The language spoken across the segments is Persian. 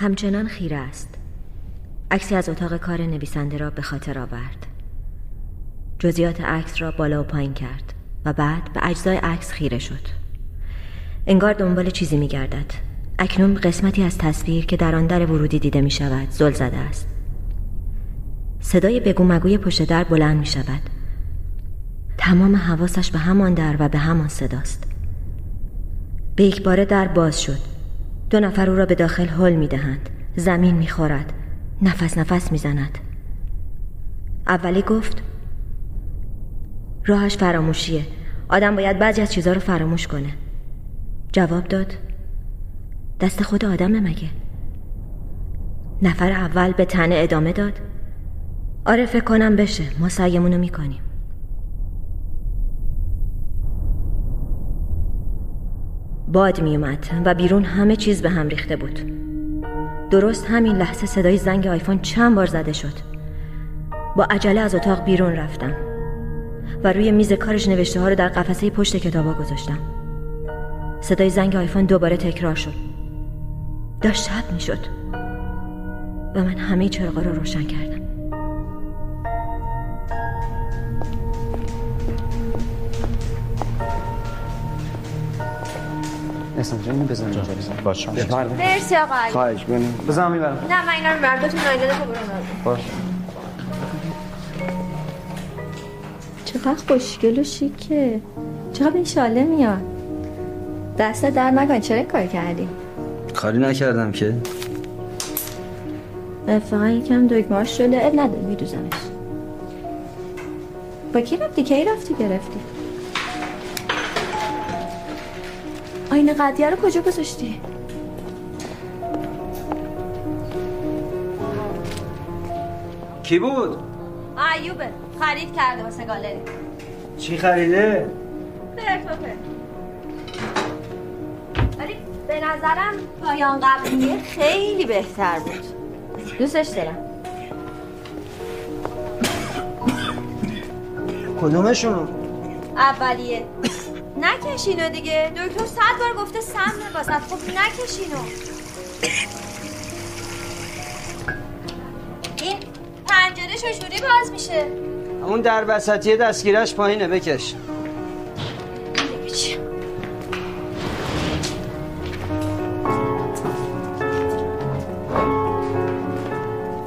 همچنان خیره است. عکسی از اتاق کار نویسنده را به خاطر آورد. جزیات عکس را بالا و پایین کرد و بعد به اجزای عکس خیره شد. انگار دنبال چیزی می گردد اکنون قسمتی از تصویر که در آن در ورودی دیده می شود زل زده است. صدای بگو مگوی پشت در بلند می شود تمام حواسش به همان در و به همان صداست. به یک باره در باز شد. دو نفر او را به داخل حل می دهند زمین می خورد نفس نفس می زند اولی گفت راهش فراموشیه. آدم باید بعضی از چیزها رو فراموش کنه. جواب داد دست خود آدمه مگه. نفر اول به تنه ادامه داد آره فکر کنم بشه. ما سعیمونو می‌کنیم. باد میومد و بیرون همه چیز به هم ریخته بود. درست همین لحظه صدای زنگ آیفون چند بار زده شد. با عجله از اتاق بیرون رفتم و روی میز کارش نوشته ها رو در قفسه پشت کتابا گذاشتم. صدای زنگ آیفون دوباره تکرار شد. داشت شب می‌شد و من همه چراغا رو روشن کردم. اسم جان بزن اینجا باشه. مرسی آقا علی خواهش کنیم بزن می‌برم. نه من اینا رو تا نایلده تو برو باش چقدر خوشگل و شیکه. چقدر این شاله میاد. دست در نکن چرا این کار کردی؟ کاری نکردم که. اتفاقا یکم دکمهاش شده. اب نداره میدوزمش. با کی رفتی؟ کی رفتی؟ گرفتی؟ آینه قدیه رو کجا گذاشتی؟ کی بود؟ ایوبه خرید کرده واسه گالری. چی خریده؟ پرتوپه ولی به نظرم پایان قبلیه خیلی بهتر بود. دوستش دارم. کدومشونو اولیه. نکشینو دیگه. دکتر صد بار گفته سمه واسه. خب نکشینو. این پنجره چجوری باز میشه؟ اون در وسطی دستگیرش پایینه بکش.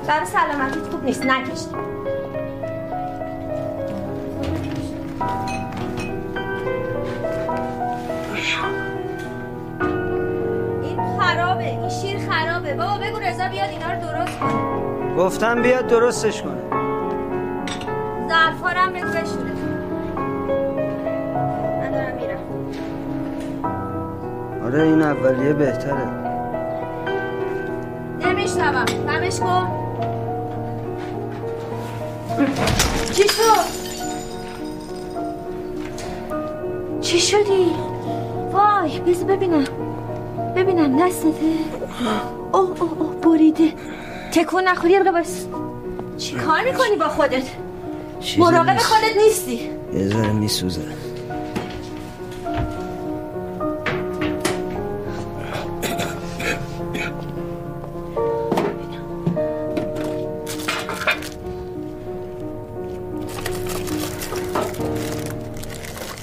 برای سلامتیت خوب نیست. نکش گفتم بیاد درستش کنه. ظرفا رو بشوره من دارم میرم. آره این اولیه بهتره. نمیشنوم. دمش کن. چی شد؟ چی شدی؟ وای بذار ببینم. ببینم دستته. اوه اوه اوه بریده. تکون نخوری یه بس. چی کار می‌کنی با خودت؟ مراقب. خودت نیستی. یه ذره میسوزه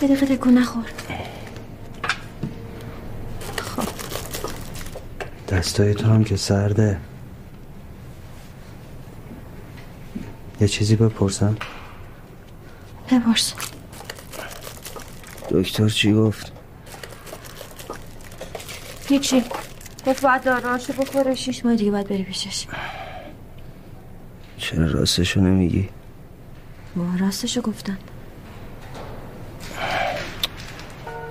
یه دقیقه تکون نخور. دستای تو هم که سرده. یه چیزی بپرسم؟ بپرس. دکتر چی گفت؟ هیچی. گفت باید داراشو بخوره. شیش ماه دیگه باید بری پیشش. چرا راستشو نمیگی؟ با راستشو گفتن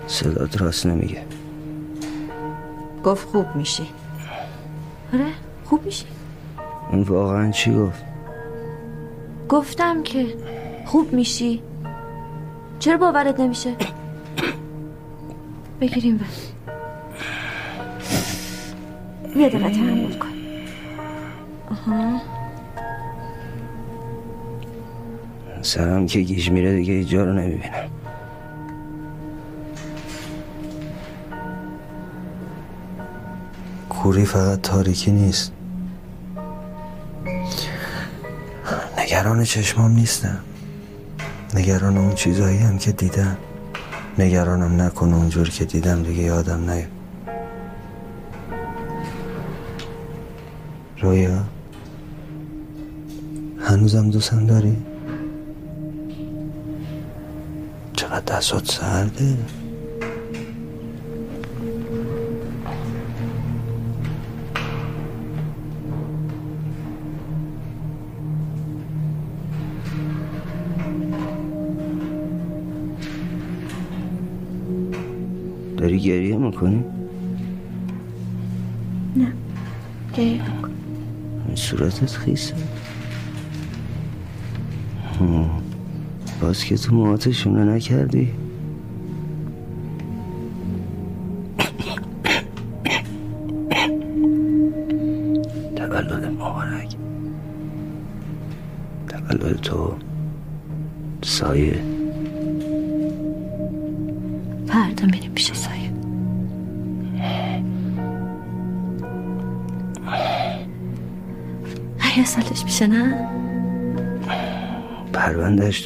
صدات راست نمیگه. گفت خوب میشی. آره خوب میشی. اون واقعا چی گفت؟ گفتم که خوب میشی. چرا باورت نمیشه؟ بگیریم بس. یه دقیقه تحمل کن. آها. سرم که گیج میره دیگه؟ هیچ جا رو نمی‌بینم. کوری فقط تاریکی نیست. نگران چشمام نیستم. نگران اون چیزایی هم که دیدم. نگرانم نکنه اونجور که دیدم دیگه یادم نیاد. رویا هنوزم دوستم داری؟ چقدر دستات سرده؟ صورتت خیسه. باز که تو مواتشونه نکردی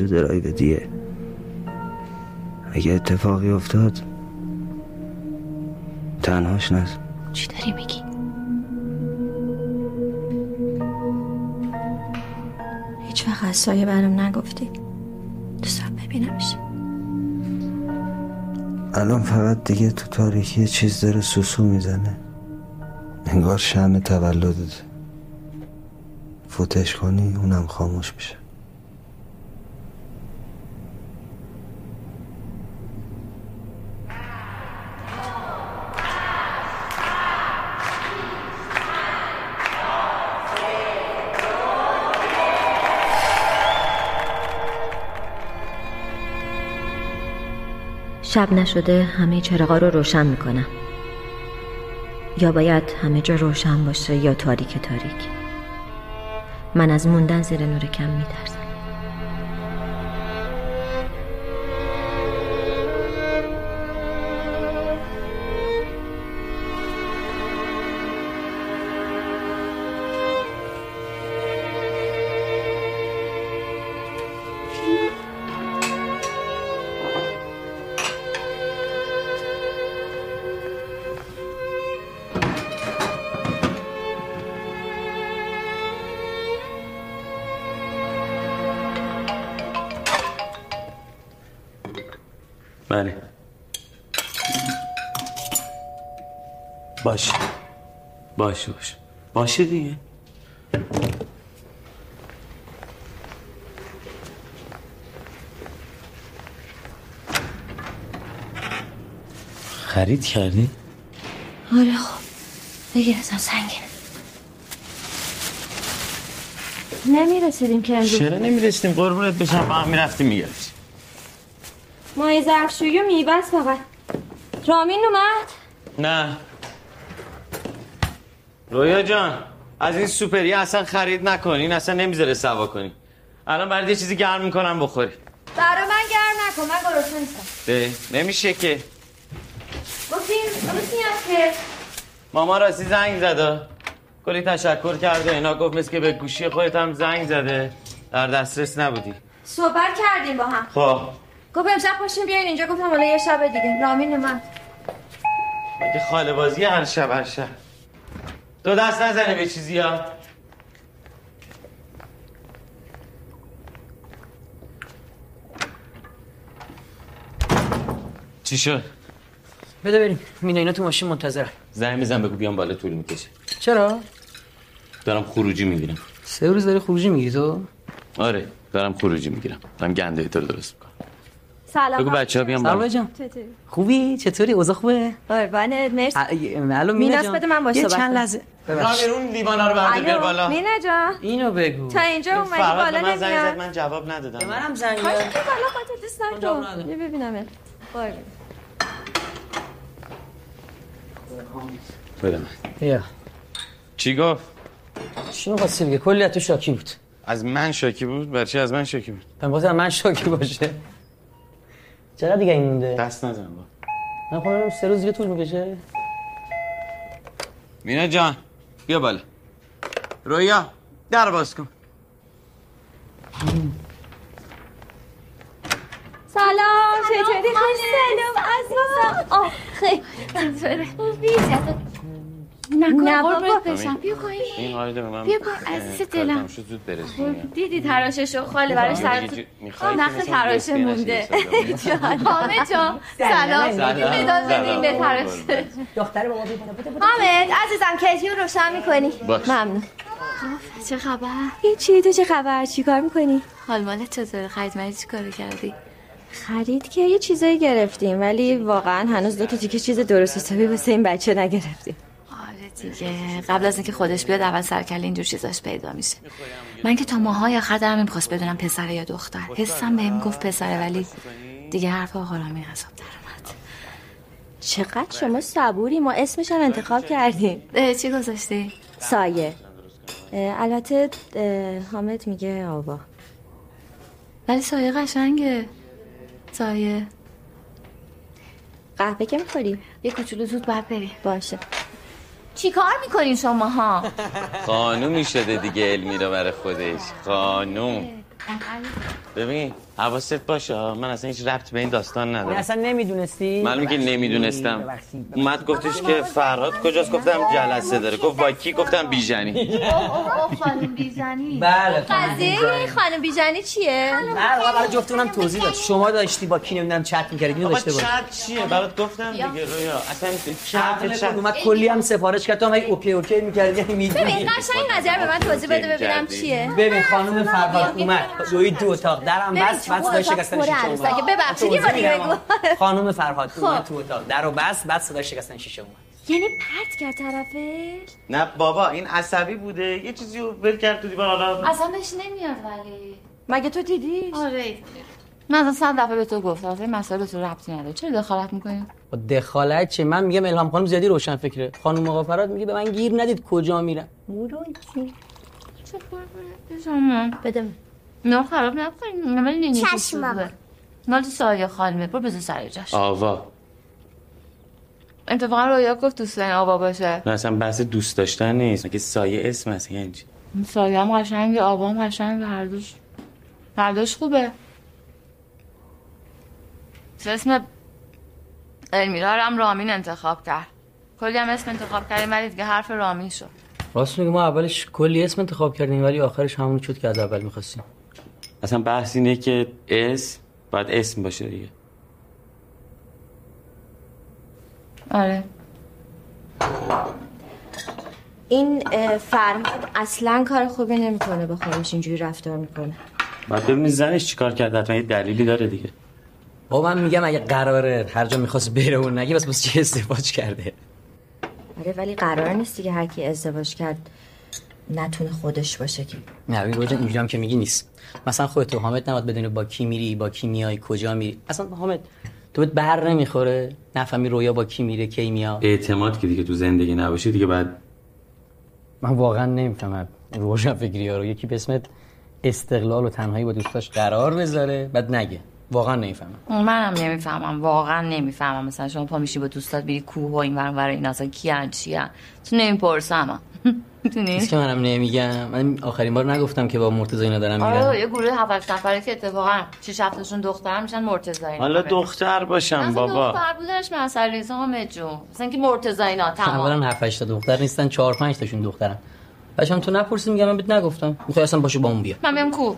تو درایو دیه. اگه اتفاقی افتاد تنهاش نز. چی داری میگی؟ هیچ وقت از سایه برام نگفتی. دوستم ببینمش. الان فقط دیگه تو تاریکی چیز داره سوسو می‌زنه. انگار شم تولدت. فوتش کنی اونم خاموش میشه شب نشده همه چراغا رو روشن می‌کنم. یا باید همه جا روشن باشه یا تاریک تاریک. من از موندن زیر نور کم میترسم. باشه باشه. باشه دیگه. خرید کردی؟ آره خب. بگیر ازم سنگینه نمی‌رسیدیم که امروز. چرا نمی‌رسیم قربونت بشم با هم می‌رفتیم می‌گرفتیم. مای ظرفشویی و میوه است فقط. رامین اومد؟ نه. رویا جان از این سوپری اصلا خرید نکن این اصلا نمی‌ذاره سوا کنی. الان برات یه چیزی گرم می‌کنم بخوری. برا من گرم نکن من گرسنه نیستم. ده نمیشه که. نیست که. ماما راستی زنگ زده. کلی تشکر کرده اینا گفت مثل که به گوشی خودت هم زنگ زده. در دسترس نبودی. صحبت کردیم با هم. خب. گفت امشب پاشیم بیاین اینجا گفتم حالا یه شب دیگه. رامین اومد. مگه خاله بازی هر شب هر شب. دو دست نزنه به چیزی ها. چی شد؟ بده بریم. مینا اینا تو ماشین منتظر زنگ میزن بگو بیام بالا طول می‌کشه. چرا؟ دارم خروجی می‌گیرم. سه روز داری خروجی می‌گیری تو؟ آره دارم خروجی می‌گیرم. دارم گنده تو رو درست می‌کنم. سلام. بگو بچه ها بیام سلام بالا. جان. چطوری؟ خوبی؟ چطوری؟ اوضاع خوبه؟ قربانت. مرسی. الو مینا جان. بده من باش یه چند. لحظه. رامین اون لیوانا رو بردار بیار بالا. مینا جان. اینو بگو. تا اینجا اومدی بالا به من زنگ زد نمیاد. من جواب ندادم. به منم زنگ زد. بالا خاطر دوست جواب نکن. یه ببینم. قربون بده من. بیا. چی گفت؟ چی می‌خواستی بگه کلی تو شاکی بود. از من شاکی بود؟ برای چی از من شاکی بود؟ من گفتم من شاکی باشه. چقدر دیگه این مونده؟ دست نزن با. من خودم سه روز دیگه طول می‌کشه. مینا جان. بیا بالا. رویا در باز کن. سلام چطوری؟ خوش سلام عزیزم. آه خیلی. خوبی نه بابا. بشم بیا پایین. این قاعده به من بیا پایین، عزیز دلم. شو زود دیدی تراششو خاله براش سر نخ تراشه مونده. حامد جان سلام. مداد بدین به. تراشه دختر بابا. حامد عزیزم کیتی رو روشن می‌کنی. ممنون. چه خبر؟ این چی؟ تو چه خبر؟ چی کار می‌کنی؟ حال مالت چطوره خرید مری چی کارو کردی؟ خرید که یه چیزایی گرفتیم ولی واقعا هنوز دو تا تیکه چیز درست حسابی واسه این بچه نگرفتیم. دیگه. قبل از اینکه خودش بیاد اول سرکله اینجور چیزاش پیدا میشه. من که تا ماهای آخر دارم نمی‌خواست بدونم پسره یا دختر. حسم بهم گفت پسره ولی دیگه حرف آقا رامی از آب در اومد چقدر شما صبوری؟ ما اسمش هم انتخاب کردیم. چی گذاشتی؟ سایه. البته حامد میگه آوا. ولی سایه قشنگه. سایه. قهوه که می‌خوری؟ یه کوچولو زود باید بری باشه. چی کار می‌کنین شما ها خانومی شده دیگه المیرا برای خودش. خانوم. ببین حواست باشه. من اصلا هیچ ربط به این داستان من ندارم اصلا نمی‌دونستی؟ معلومه که نمی‌دونستم. اومد گفتش که فرهاد کجاست؟ گفتم جلسه داره. گفت با کی؟ گفتم بیژنی. خانم بیزنی بله قضیه این خانم بیژنی چیه؟ نه برای جفتونم توضیح داد. شما داشتی با کی نمی‌دونم چت می‌کردی اینو داشته باش چت چیه؟ برات گفتم دیگه رویا. اصلا چت چت اومد کلی هم سفارش کرد. تو OK OK می‌کردی یعنی می‌دونی. ببین قشنگ قضیه به من توضیح بده ببینم. چیه. ببین خانم فرهاد اومد. دو اتاق. درم بست تو بست صدای شکستن شیشه. اومد. ببخشید، یه بار. خانم فرهاد اومد تو اتاق. درو بست بست صدای شکستن شیشه اومد. یعنی پرت کرد طرفش؟ نه بابا این عصبی بوده. یه چیزی رو ول کرد تو دیوار حالا اصلا بهش نمیاد ولی. مگه تو دیدی؟ آره. من اصلا صد دفعه به تو گفتم. اصلا این مسائل به تو ربطی نداره. چرا دخالت می‌کنی؟ با دخالت چه؟ من میگم الهام خانم زیادی روشن فکره. خانم آقا فرهاد میگه به من گیر ندید کجا میرم. شما بده. نه خراب نکنین ولی نینی چشم. مال تو سایه خانمه. برو بزن سر جاش. آوا. اتفاقا رویا گفت دوست دارین آوا باشه. نه اصلا بحث دوست داشتن نیست. مگه سایه اسم هست؟ یعنی چی؟ سایه هم قشنگه آوا هم قشنگه هر دوش هر دوش خوبه. اسم المیرا هم رامین انتخاب کرد. کلی هم اسم انتخاب کردیم ولی دیگه حرف رامین شد. راست میگه ما اولش کلی اسم انتخاب کردیم ولی آخرش همون شد که از اول می‌خواستیم. اصلا بحث اینه که اسم باید اسم باشه دیگه. آره. این فرهاد اصلا کار خوبی نمی‌کنه با خودش اینجوری رفتار می‌کنه. باید ببینی زنش چیکار کرده حتما یه دلیلی داره دیگه. با من میگم اگه قراره هر جا می‌خواست بره و نگه بس بس چه ازدواج کرده؟ آره ولی قرار نیست دیگه هر کی ازدواج کرد. نتونه خودش باشه که. نه این روزا اینجوری هم که میگی نیست. مثلا خودت تو حامد نباید بدونی با کی میری با کی میای کجا میری. اصلا حامد تو بهت بر نمی‌خوره نفهمی رویا با کی میره کی میاد. اعتماد که دیگه تو زندگی نباشه دیگه بعد من واقعا نمی‌فهمم. روشن فکری ها رو. یکی به اسمت استقلال و تنهایی با دوستاش قرار بذاره بعد نگه. واقعا نمی‌فهمم. منم نمی‌فهمم. واقعا نمی‌فهمم. مثلا شما پا میشی با دوستات میری کوه و این ور ور این اصلا کیان چیان؟ تو نمی‌پرسم. می‌دونی؟ چیزی که منم نمیگم. من آخرین بار نگفتم که با مرتضی اینا دارم آره میرم یه گروه هفت نفره که اتفاقا شش هفتهشون دختر میشن مرتضی حالا دختر باشم اصلا بابا. دختر بودنش مسئله نیست. آقا جون مثلا که مرتضی اینا تمام. اولا 7 8 تا دختر نیستن 4 5 تاشون دخترن. بچه‌م تو نپرسی میگم من بهت نگفتم. می‌خوای اصلا باشه با اون بیا من بیام کو.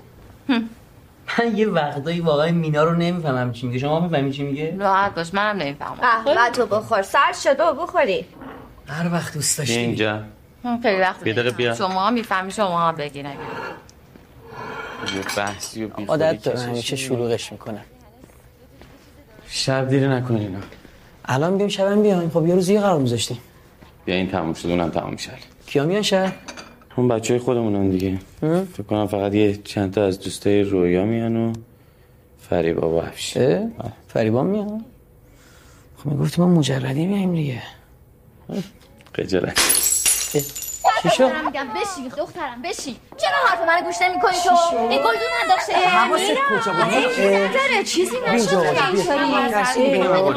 من یه وقتایی واقعا مینا رو نمی‌فهمم چی میگه. شما می‌فهمی چی میگه؟ راحت باش منم نمی‌فهمم. قهوه تو بخور. سر شده و بخوری. هر وقت دوست داشتی. اینجا. من خیلی وقت بیا دقیقه بیا. شما می‌فهمی شما هم بگی نگی یه بحثی و بیخودی عادت داره همیشه. شلوغش می‌کنه. شب دیره نکن اینا. الان بیام شبم بیایم. خب یه روز یه قرار میذاشتیم. بیا این تموم شد اونم تموم شد. کیا میان شهر اون بچه های خودمونن دیگه. فکر کنم فقط یه چند تا از دوستای رویا میان و فریبا و افشین اه؟ فریبان میان؟ خب می‌گفتی ما مجردی بیایم دیگه. خجالت. چی؟ شد؟ دارم میگم. بشین دخترم بشین. چرا حرف منو گوش نمی‌کنی تو؟ این گلدون نداشته حواست کجا بود؟ داره چیزی نشده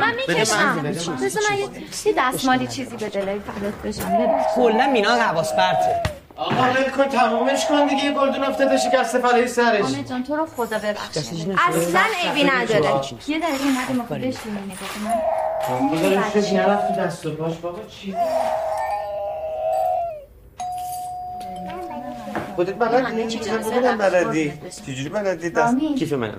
من می‌کشم بذار من یه- یه دستمالی چیزی به دلای فدات بشم کلا مینا حواس پرته. آقا ول کن تمومش کن دیگه. یه گلدون افتاده شکسته فلای سرش. حامد جان تو رو خدا ببخش اصلا عیبی نداره. یه دقیقه اومدیم آخه بشینی نگاه کن من بذارش نرفت تو دست و پاش. بابا چی؟ خودت بلدی؟ این چیزا بودم بلدی؟ چجوری بلدی؟ دست کیف من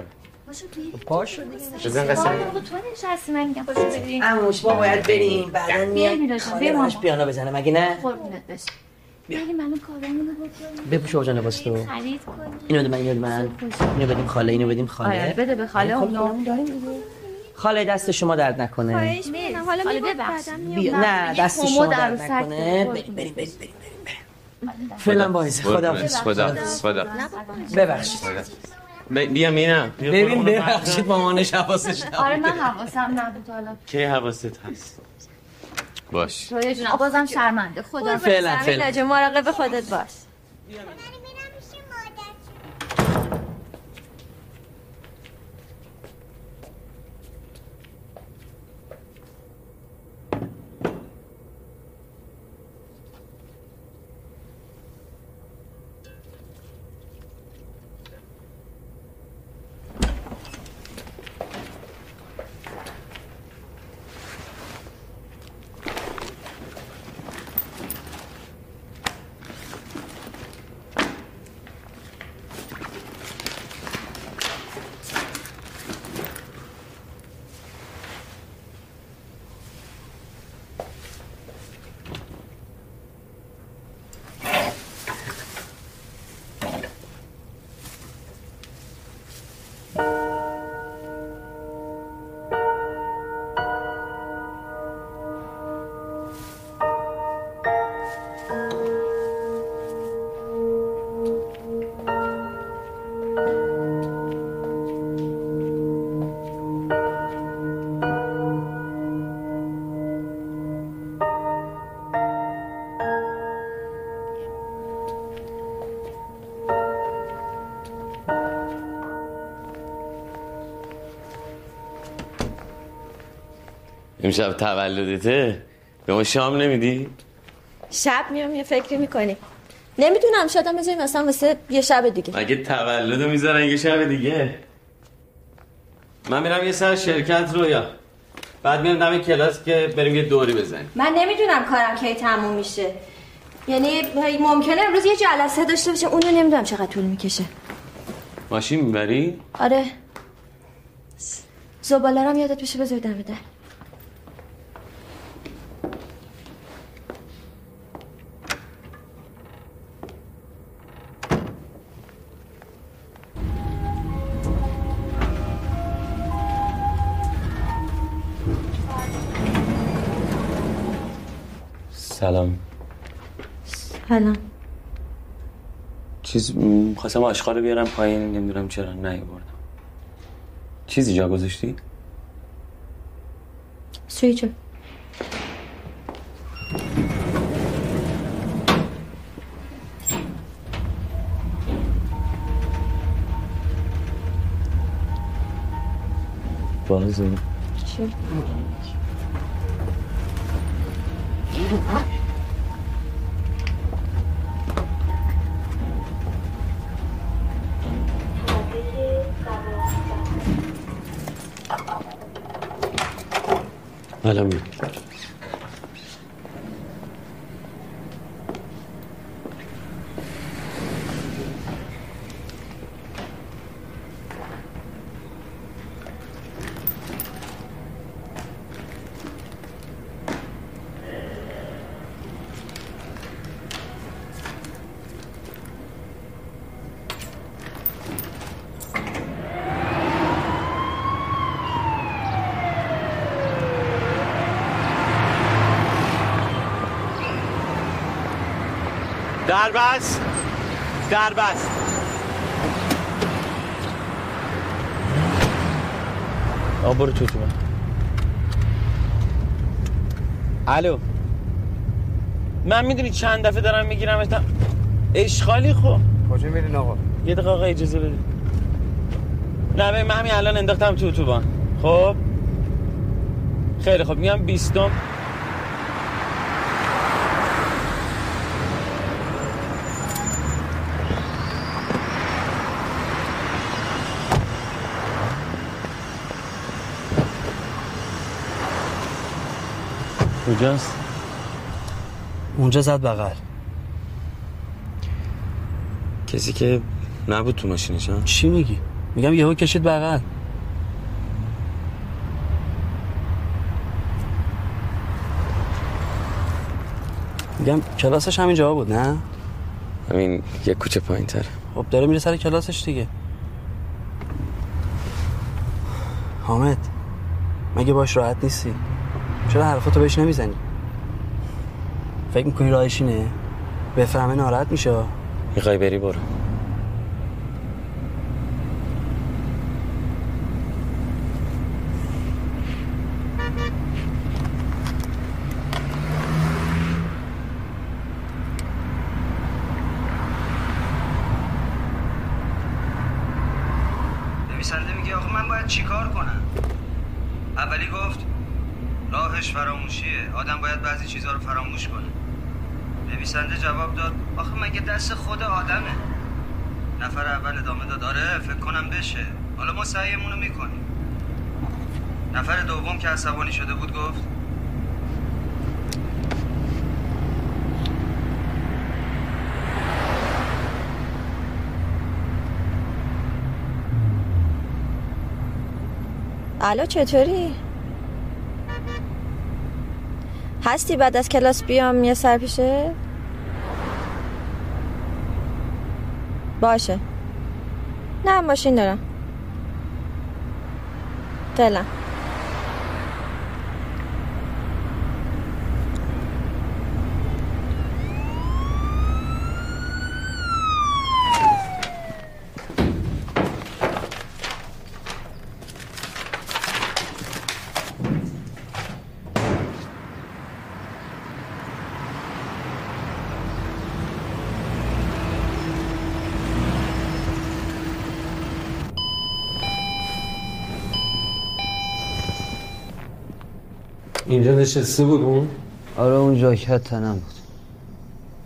پاشو بزن قسم. تو نشستی من میگم. پاشو بریم اموش ما باید بریم. بعدا بیا بیا میاد. پیانو بزنه مگه نه؟ قربونت بشم الان کارامونو بکنیم بپوش آقا جان لباس تو. خرید اینو بده من اینو بده من اینو بدیم خاله اینو بدیم آره خاله بده به خاله اونو خاله دست شما درد نکنه. خواهش می‌کنم. حالا ببخش. بعدم بیا. میام نه دست شما درد نکنه. بریم بریم بریم. فعلا باعث خدا خدا خدا. ببخشید. بیا مینا. بیا ببین ببخشید مامانش حواسش نبود. آره من حواسم نبود حالا. کی حواست هست؟ باش. جون بازم شرمنده. خدا فعلا فعلا. مراقب خودت باش. امشب تولدته؟ به ما شام نمیدی؟ شب میام یه فکری می‌کنیم نمی‌دونم شاید هم بذاریم مثلا واسه یه شب دیگه. مگه تولدو می‌ذارن یه شب دیگه؟ من میرم یه سر شرکت رویا بعد میرم دم کلاس که بریم یه دوری بزنیم. من نمی‌دونم کارم کی تموم میشه. یعنی ممکنه امروز یه جلسه داشته باشه اونو نمی‌دونم چقدر طول می‌کشه. ماشین می‌بری؟ آره. زباله هم یادت بشه بذار دم در. سلام. حالا چیز خواستم آشغال رو بیارم پایین نمی‌دونم چرا نیاوردم. چیزی جا گذاشتی؟ سویچو بازه الان أهلا بك. بس در بس آقا برو تو تو. الو. من می‌دونی چند دفعه دارم می‌گیرم اشغالی خب. کجا میرین آقا؟ یه دقیقه آقا اجازه بده نه ببین من همین الان انداختم تو اتوبان خب؟ خیلی خب میام بیستم. کجاست؟ اونجا زد بغل. کسی که نبود تو ماشینش ها؟ چی میگی؟ میگم یهو کشید بغل. میگم کلاسش همین جا بود نه؟ همین یه کوچه پایین تره خب داره میره سر کلاسش دیگه. حامد مگه باش راحت نیستی؟ چرا حرفاتو بهش نمی‌زنی؟ فکر می‌کنی راهش اینه؟ بفهمه ناراحت میشه. می‌خوای بری برو نویسنده میگه آخه من باید چیکار کنم اولی گفت راهش فراموشیه آدم باید بعضی چیزها رو فراموش کنه نویسنده جواب داد آخه مگه دست خود آدمه نفر اول ادامه داد آره فکر کنم بشه حالا ما سعیمون رو می‌کنیم نفر دوم که عصبانی شده بود گفت الو چطوری؟ هستی بعد از کلاس بیام یه سر پیشه؟ باشه. نه ماشین دارم. فعلا اینجا نشسته بود اون؟ آره اون جاکت تنم بود.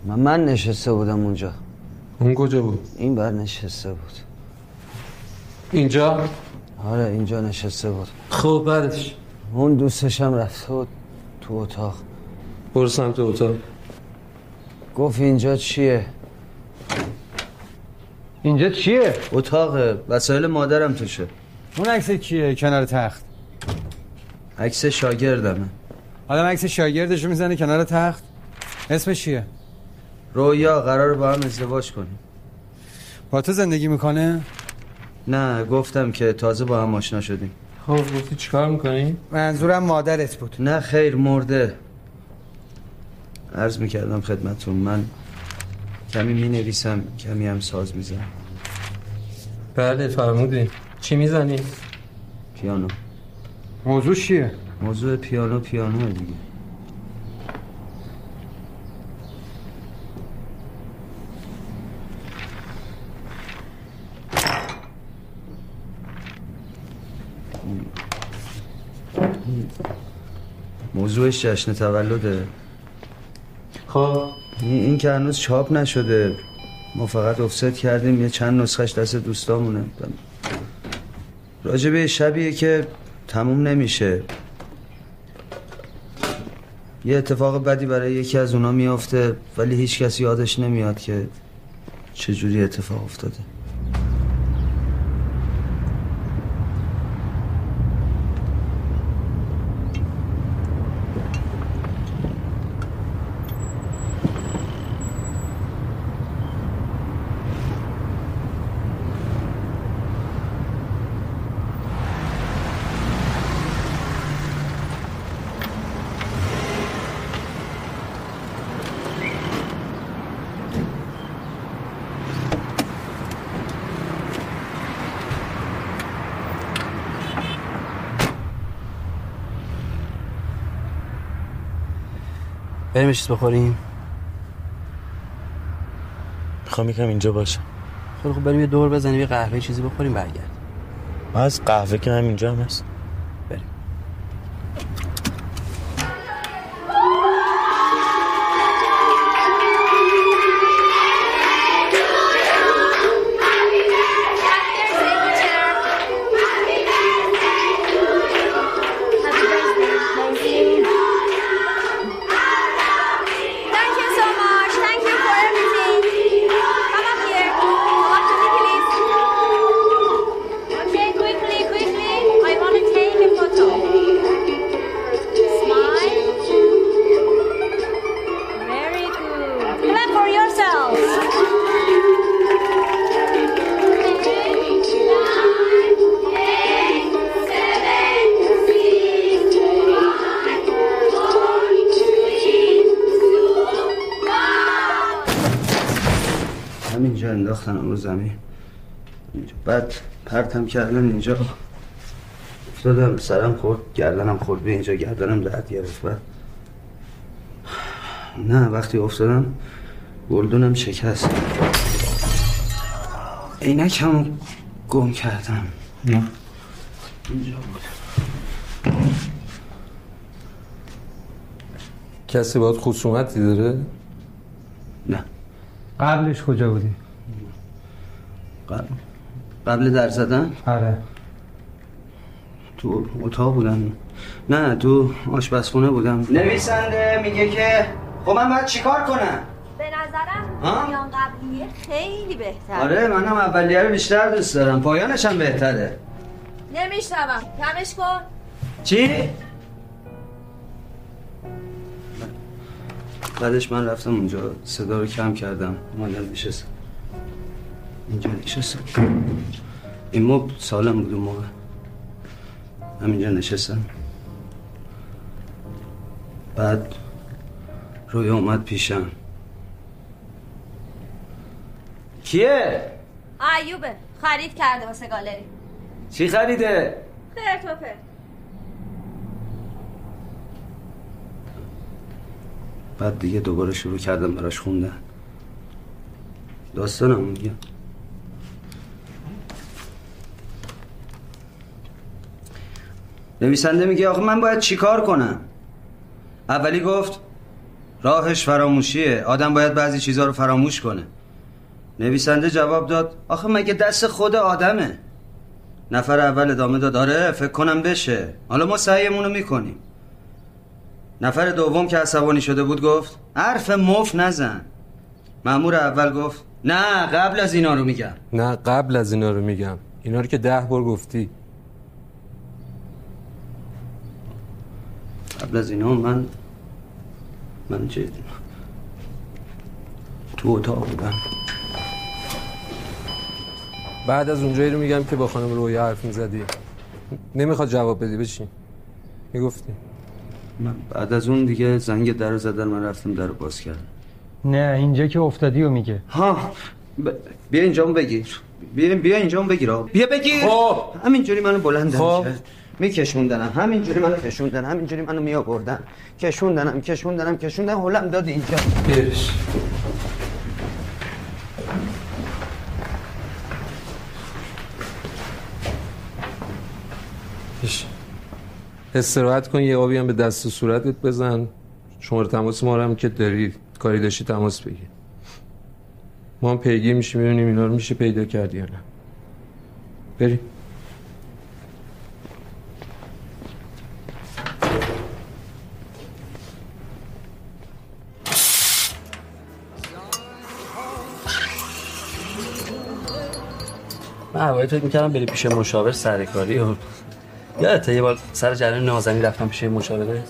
من, من نشسته بودم اونجا. اون کجا بود؟ این بر نشسته بود. اینجا؟ آره اینجا نشسته بود. خب بعدش؟ اون دوستشم رفته بود تو اتاق. برو سمت اتاق. گفت اینجا چیه؟ اینجا چیه؟ اتاقه وسایل مادرم توشه. اون عکس کیه کنار تخت؟ عکس شاگردمه. آدم عکس شاگردشو می‌زنه کنار تخت اسمش چیه؟ رویا قرار با هم ازدواج کنیم با تو زندگی می‌کنه؟ نه گفتم که تازه با هم آشنا شدیم خب گفتی چیکار می‌کنی؟ منظورم مادرت بود نه خیر مرده عرض می‌کردم خدمتون من کمی می‌نویسم کمی هم ساز می‌زنم بله فرمودی چی می‌زنی؟ پیانو موضوع چیه؟ موضوع پیانو پیانو دیگه. موضوعش جشن تولده. خب. این این که هنوز چاپ نشده. ما فقط افست کردیم یه چند نسخش دست دوستامونه. راجبه شبیه که تموم نمیشه. یه اتفاق بدی برای یکی از اونا میافته ولی هیچ کسی یادش نمیاد که چجوری اتفاق افتاده. بریم چیز بخوریم؟ می‌خوام یکم اینجا باشم. خیلی خب بریم یه دور بزنیم یه قهوه چیزی بخوریم برگرد از قهوه که هم اینجا هم هست. بعد پرتم کردن اینجا. افتادم سرم خورد گردنم خورد به اینجا گردنم درد گرفت. بعد نه وقتی افتادم گلدونم شکست. عینکم گم کردم. نه. اینجا بود کسی باید خصومتی داره؟ نه. قبلش کجا بودی؟ قبل. قبل در زدن؟ آره. تو اتاق بودم نه تو آشپزخونه بودم. نویسنده میگه که خب من باید چیکار کنم؟ به نظرم؟ پایان قبلیه خیلی بهتر آره منم اولیه رو بیشتر دوست دارم. پایانش هم بهتره. نمیشنوم. کمش کن. چی؟ بعدش من رفتم اونجا. صدا رو کم کردم. اومدم نشستم اینجا نشستم. این مبل سالم بود اون موقع. همینجا نشستم. بعد روی اومد پیشم. کیه؟ ایوبه خرید کرده واسه گالری. چی خریده؟ خیر تو پر بعد دیگه دوباره شروع کردم براش خوندن. داستانم میگم. نویسنده میگه آخه من باید چیکار کنم؟ اولی گفت راهش فراموشیه. آدم باید بعضی چیزها رو فراموش کنه. نویسنده جواب داد آخه مگه دست خود آدمه؟ نفر اول ادامه داد آره فکر کنم بشه. حالا ما سعیمون رو می‌کنیم. نفر دوم که عصبانی شده بود گفت حرف مف نزن. مامور اول گفت نه قبل از اینا رو میگم. نه قبل از اینا رو میگم. اینا رو که ده بار گفتی. قبل از اینا من من چه تو اتاق بودم. بعد از اونجایی رو میگم که با خانم رویا حرف می‌زدی. نمی‌خواد جواب بدی بشین می‌گفتی. من بعد از اون دیگه زنگ در زدن من رفتم در باز کردم. نه اینجا که افتادی و میگه. ها ب... بیا اینجا بگیر. بیا بیا اینجا بگیر. بیا بگیر. خب. همینجوری منو بلند خب. کرد میکشوندنم. همینجوری منو کشوندن همینجوری منو می آوردن کشوندنم کشوندنم کشوندن هولم داد اینجا. ایش. استراحت کن یه آبی هم به دست و صورتت بزن. شماره تماس ما رو هم که داری کاری داشتی تماس بگیر. ما هم پیگیر میشیم ببینیم اینا رو میشه پیدا کردی یا نه. بریم. اوایل فکر می‌کردم بری پیش مشاور سرکاری. و یادته یه بار سر جریان نازنین رفتم پیش مشاوره؟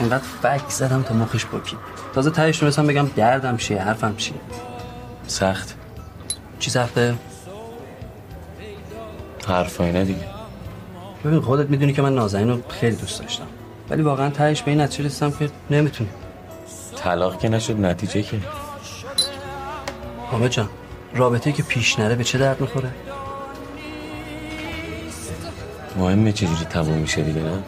انقدر فک زدم تا مخش پکی تازه تهش تونستم بگم دردم چیه حرفم چیه. سخت. چی سخته؟ حرفای نه دیگه. ببین خودت می‌دونی که من نازنین رو خیلی دوست داشتم. ولی واقعا تهش به این نتیجه رسیدم که نمی‌تونی. طلاق که نشد نتیجه که؟ حامد جان. رابطه که پیش نره به چه درد می‌خوره؟ مهمه چجوری تموم میشه دیگه نه؟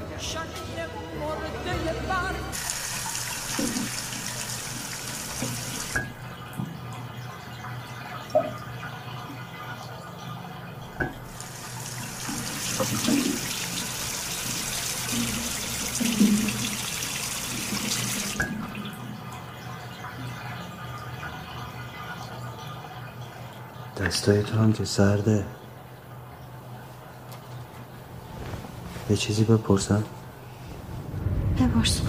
دستای تو هم که سرده. یه چیزی بپرسم؟ بپرس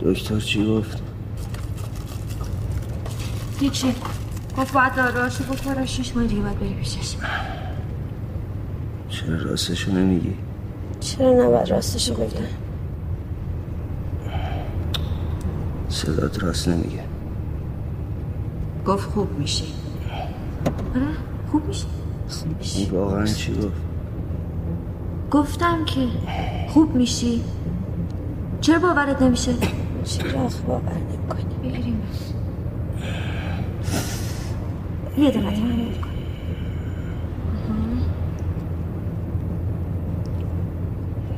دکتر چی گفت؟ هیچی. گفت باید داروهاشو بخوره شیش ماه دیگه باید بری پیشش. چرا راستشو نمیگی؟ چرا نباید راستشو بگم صدات راست نمیگه. گفت خوب میشی آره خوب میشی خوب میشی واقعا چی گفت؟ گفتم که خوب میشی. چرا باورت نمیشه؟ چرا آخه باور نمی‌کنی؟ بگیریم یه دقیقه. تحمل کن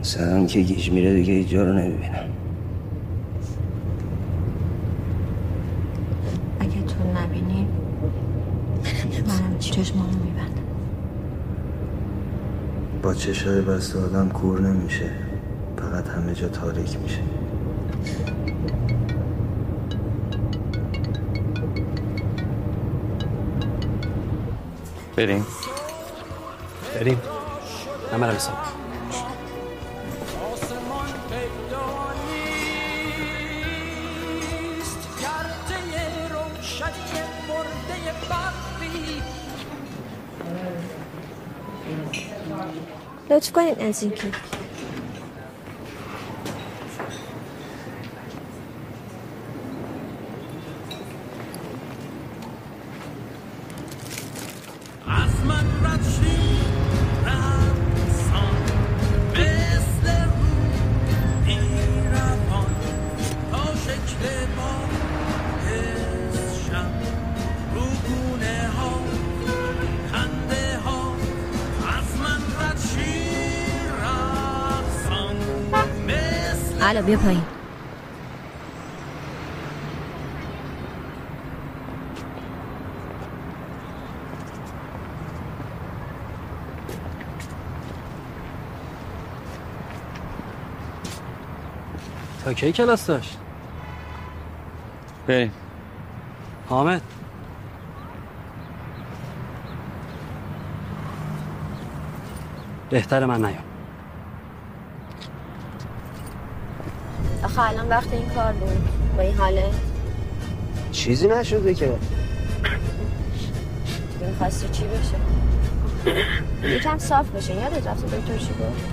سرم که گیج میره دیگه هیچ جا رو نمی‌بینم اگه تو نبینی منم چشمامو میبندم با چشای بسته آدم کور نمیشه. فقط همه جا تاریک میشه. بریم. بریم. من برم Deutsch können Helsinki. بیا پایین. تا کی کلاس داشت؟ بریم حامد. بهتر من نیام. الان وقت این کار بود. با این حاله. چیزی نشده که. می‌خواستی چی بشه؟ یکم صاف بشه. یادت رفته دکتر چی گفت؟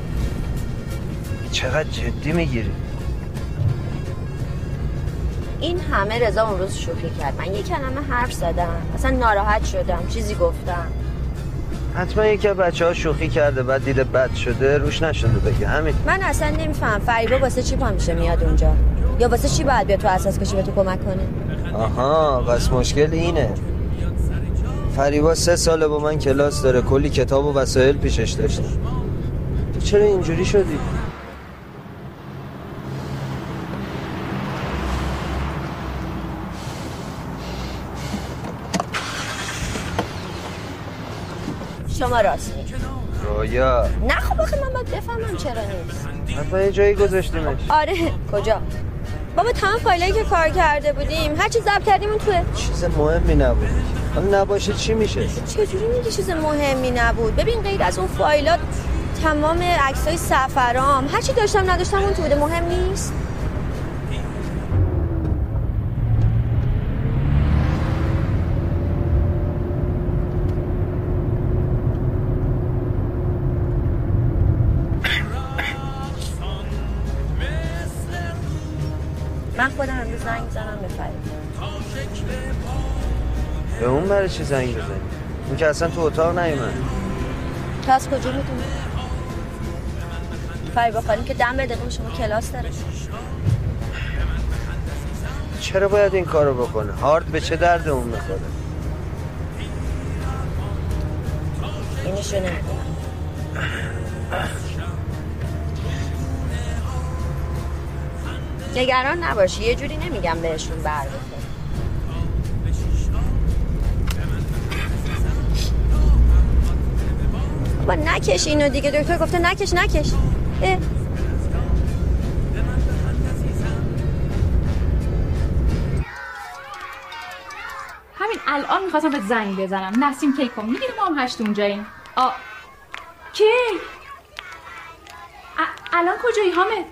چقدر جدی می‌گیری؟ این همه رضا اون روز شوخی کرد. من یه کلمه حرف زدم. اصلا ناراحت شدم. چیزی گفتم. حتما یکی از بچه ها شوخی کرده بعد دیده بد شده روش نشده بگه. همین. من اصلا نمیفهم فریبا واسه چی پا میشه میاد اونجا؟ یا واسه چی باید بیاد تو اساس کشی به تو کمک کنه؟ آها پس مشکل اینه. فریبا سه ساله با من کلاس داره کلی کتاب و وسایل پیشش داشته. تو چرا اینجوری شدی؟ شما راست میگی. رویا نه خب آخه من باید بفهمم چرا نیست. حتما یه جایی گذاشتیمش. آره کجا؟ بابا تمام فایلایی که کار کرده بودیم هر چی ضبط کردیم اون توه. چیز مهمی نبود. حالا نباشه چی میشه؟ چجوری میگی چیز مهمی نبود؟ ببین غیر از اون فایلات تمام عکسای سفرام هر چی داشتم نداشتم اون تو بوده. مهم نیست؟ برای چی زنگ بزنی؟ اون که اصلا تو اتاق نیومد از کجا می‌دونی فریبا خانم که دم بده اون شما کلاس داره چرا باید این کارو بکنه؟ هارد به چه درد اون می‌خوره؟ اینشو نمی‌دونم نگران نباشی یه جوری نمیگم بهشون بر بابا نکش اینو دیگه. دکتر گفته نکش نکش. اه. همین الان می‌خواستم به زنگ بزنم. نسیم کیکو می‌گیری ما هم هشت اونجاییم. آ. کی؟ الان کجایی حامد؟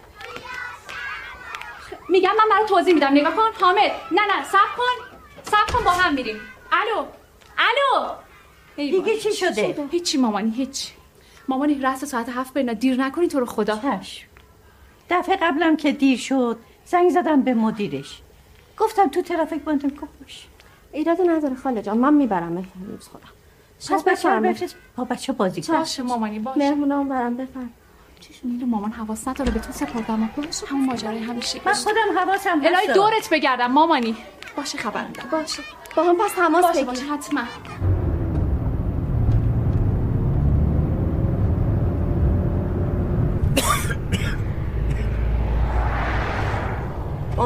میگم من برای توضیح میدم. نگاه کن حامد. نه نه سب کن. سب کن با هم میریم. الو الو. دیگه چی شده؟ هیچی مامانی هیچ مامانی رأس ساعت هفت برینا دیر نکنی تو رو خدا. دفعه قبلم که دیر شد زنگ زدم به مدیرش. گفتم تو ترافیک بانتون کن باش. ایراد نداره خاله جان من می‌برم امروز خودم پس بچه. بفرست. با بچه بازی کن. باشه مامانی باشه مهمونام برم بفرم. میره مامان حواس نداره به تو سپردم. باشه همون ماجرای همیشه من خودم حواسم الهی هست. دورت بگردم مامانی. باشه خبر میدم. باشه. با هم پس تماس بگیر. باشه حتما.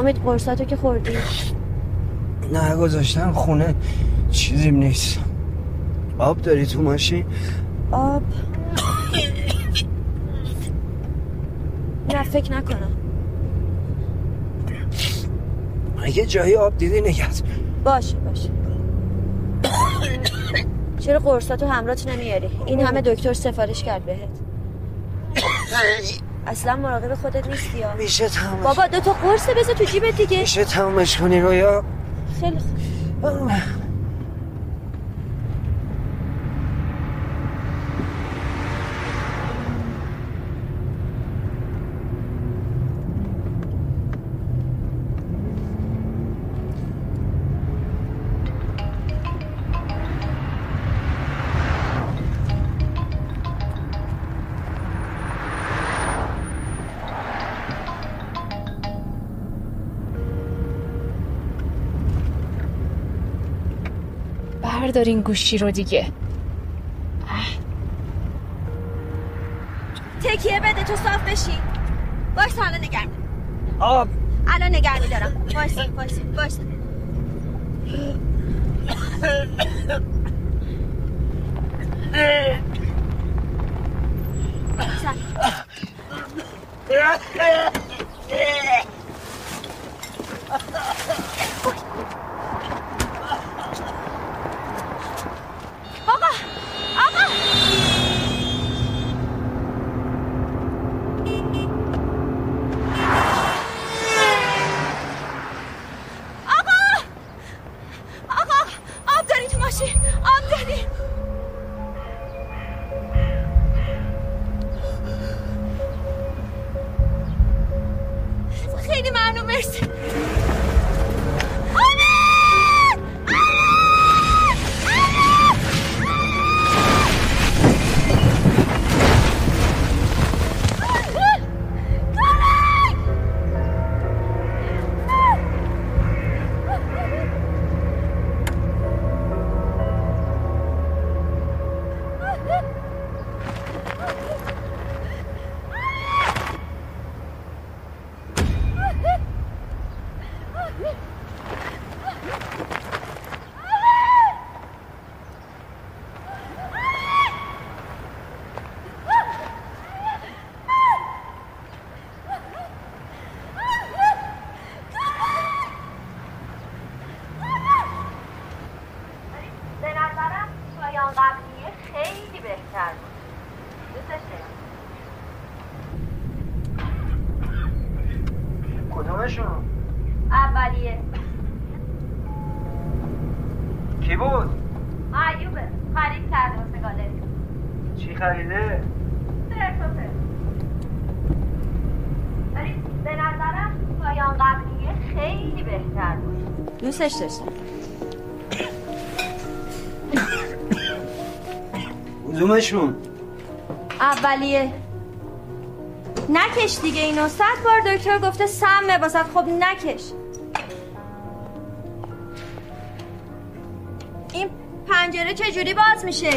امید قرصاتو که خوردی؟ نه گذاشتم خونه. چیزیم نیست. آب داری تو ماشین؟ آب. نه فکر نکنم. اگه جایی آب دیدی نگهت باشه باشه. چرا قرصاتو همراهت نمیاری؟ این همه دکتر سفارش کرد بهت. اصلا مراقب خودت نیستی یا؟ میشه تمامش بابا دو تا قرص بذار تو جیبت دیگه. میشه تمامش کنی رویا؟ خیلی خوب. بردار این گوشی رو دیگه. تکیه بده تو صاف بشی. باش الان نگرم آب الان نگرمی دارم وایسا وایسا وایسا آقا دوستش داشتم کدومشون اولیه نکش دیگه اینو صد بار دکتر گفته سمه واسه خب نکش این پنجره چجوری باز میشه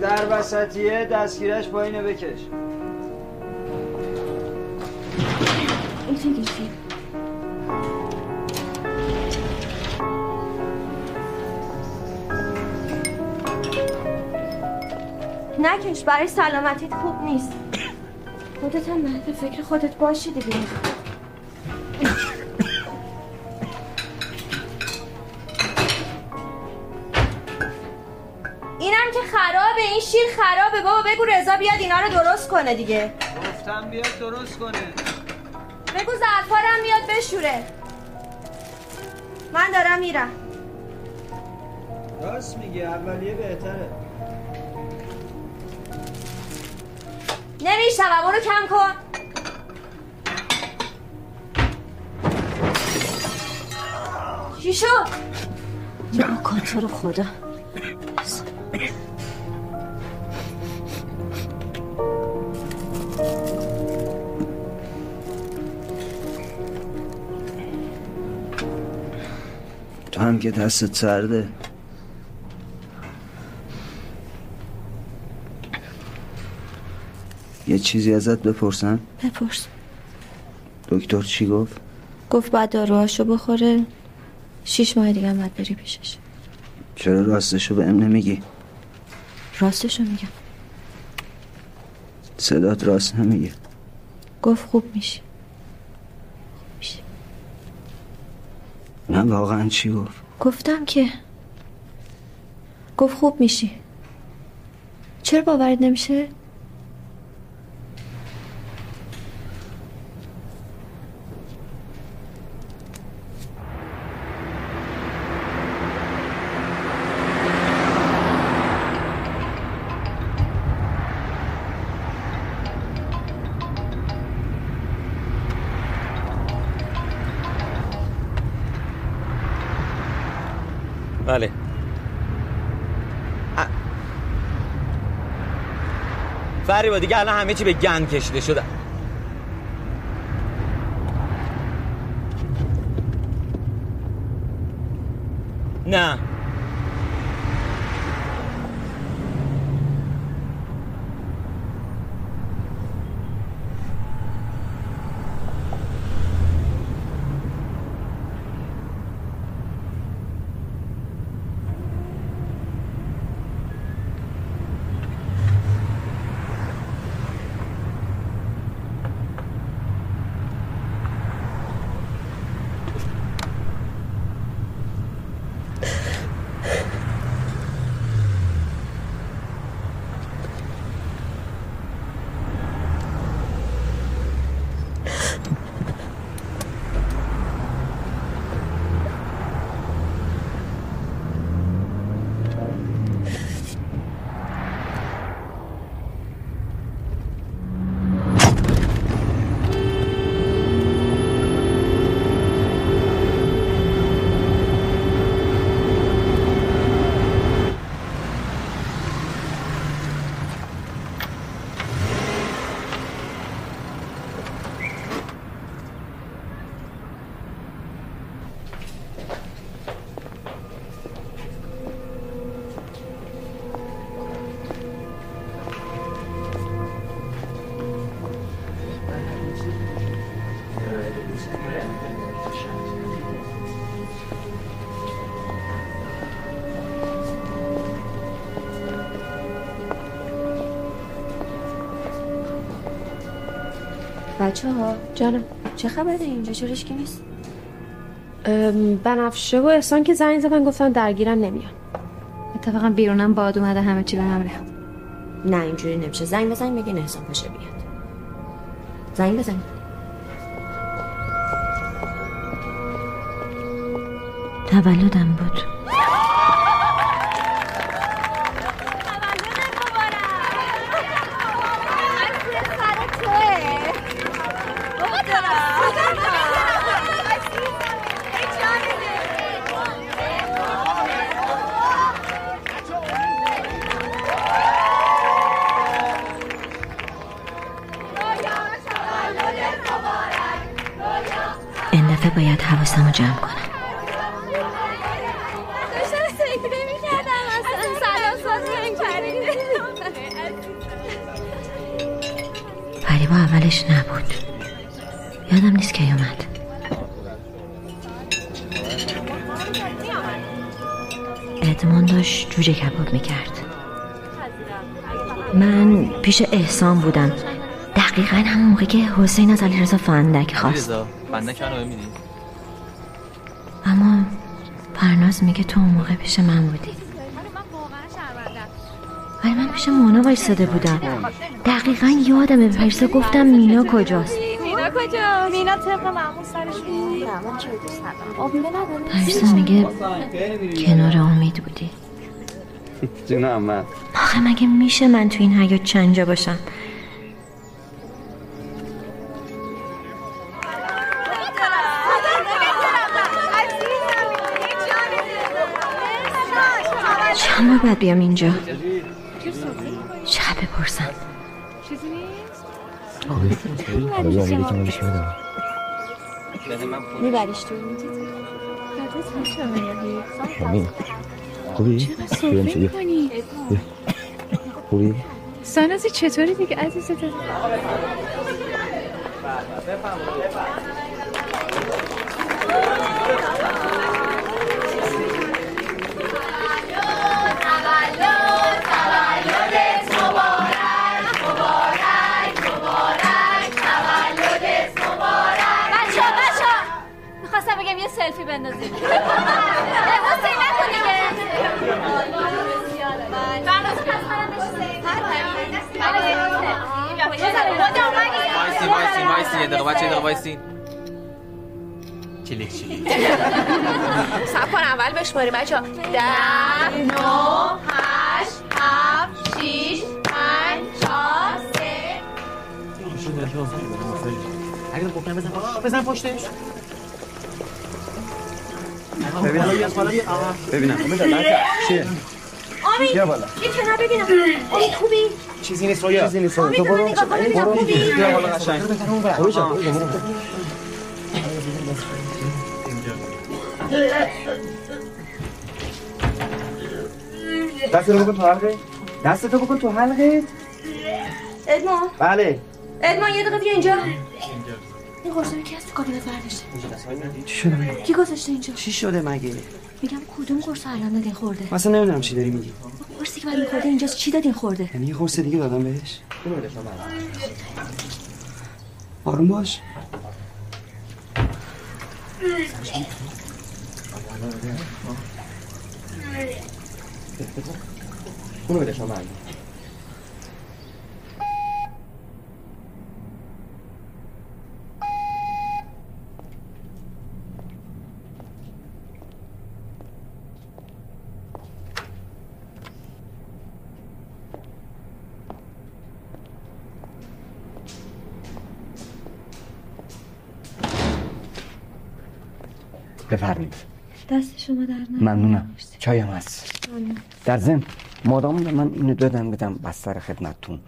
در وسطیه دستگیرش پایینه بکش این نکش برای سلامتیت خوب نیست. خودت هم مهد فکر خودت باشی دیگه. خرابه این شیر خرابه. بابا بگو رضا بیاد اینا رو درست کنه دیگه. گفتم بیاد درست کنه. بگو ظرفارم بیاد بشوره. من دارم میرم. راست میگه اولیه بهتره. نمیشنوم برو کم کن. چی شد؟ یا کن تو رو خدا. تو هم که دستت سرده. یه چیزی ازت بپرسم؟ بپرس. دکتر چی گفت؟ گفت باید داروهاشو بخوره. شیش ماه دیگه هم باید بری پیشش. چرا راستشو به ام نمیگی؟ راستشو میگم. صدات راست نمیگه. گفت خوب میشی نه واقعا چی گفت؟ گفتم که. گفت خوب میشی. چرا باورت نمیشه؟ فریبا دیگه الان همه چی به گند کشیده شده. نه. بچه ها جانم چه خبره اینجا؟ چرا هیچکی نیست؟ بنفشه و احسان که زنگ زدن گفتن درگیرن نمیان. اتفاقا بیرونم باد اومده همه چی به هم ریخت. نه اینجوری نمیشه. زنگ بزن بگین احسان پاشه بیاد. زنگ بزن. تولدم بود. جمع کنم. فریبا اولش نبود. یادم نیست که اومد. احتمال داشت جوجه کباب می‌کرد. من پیش احسان بودم. دقیقا همون موقع که حسین از علی رضا فندک خواست. فندک پرناز میگه تو اون موقع پیش من بودی. ولی من پیش مونا وایستاده بودم. دقیقا یادمه به پریسا گفتم مینا کجاست. مینا کجا؟ مینا طبق معمول سرش بود. من پریسا میگه کنار امید بودی. جون احمد آخه مگه میشه من تو این حیات چند جا باشم؟ چند بار باید بیام اینجا چقدر بپرسم میبریش تو خوبی؟ صحبه می‌کنی خوبی؟ سانازی چطوری دیگه عزیزت بچه سلفی بندازیم حسین نکن دیگه فرناز پس منم وایسی وایسی وایسی یه دقیقه بچه یه دقیقه وایسی چلیک چلیک صبر کن اول بشماریم بچه ده نو هشت هفت شیش پنج چهار سه بکنم بزن بزن پشتش ببینم. چیه؟ آمین. بیا بالا. یه کنار ببینم. امید خوبی؟ چیزی نیست رویا چیزی نیست. تو برو. ببینم برو؟ بیا بالا قشنگ. برو برو. دست رو بکن تو حلقه. دست تو بکن تو حلقه. ادمان بله. ادمان یه دقیقه بیا اینجا. این قرصه کی از تو کابینت برداشته؟ چی شده؟ کی گذاشته اینجا؟ چی شده مگه؟ میگم کدوم قرص الان دادین خورده؟ مثلا نمی‌دونم چی داری میگی. قرصی که بعد خورده اینجاست. چی دادین خورده؟ یعنی یه قرص دیگه دادم بهش؟ آروم باش. اونو بده شما بفرمایید. دست شما در. ممنونم. چایم هست. در ضمن مادام من اینو دادم بدم بستر خدمتتون.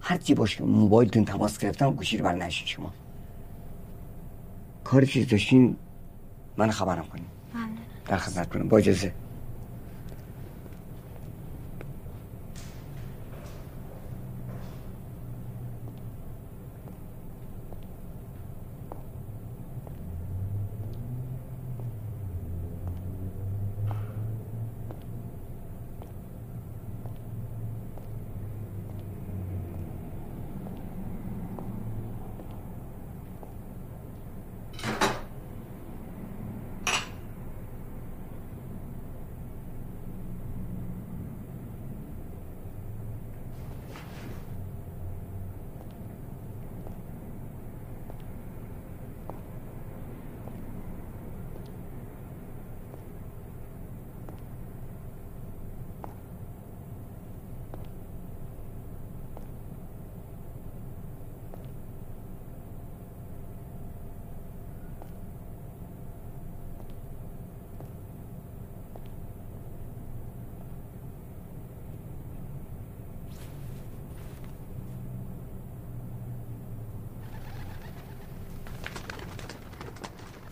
هر چی باشه موبایلتون تماس گرفتم گوشی رو بر نشین شما. کاری چیز داشتین من خبرم کنیم. در خدمت کنم. با اجازه.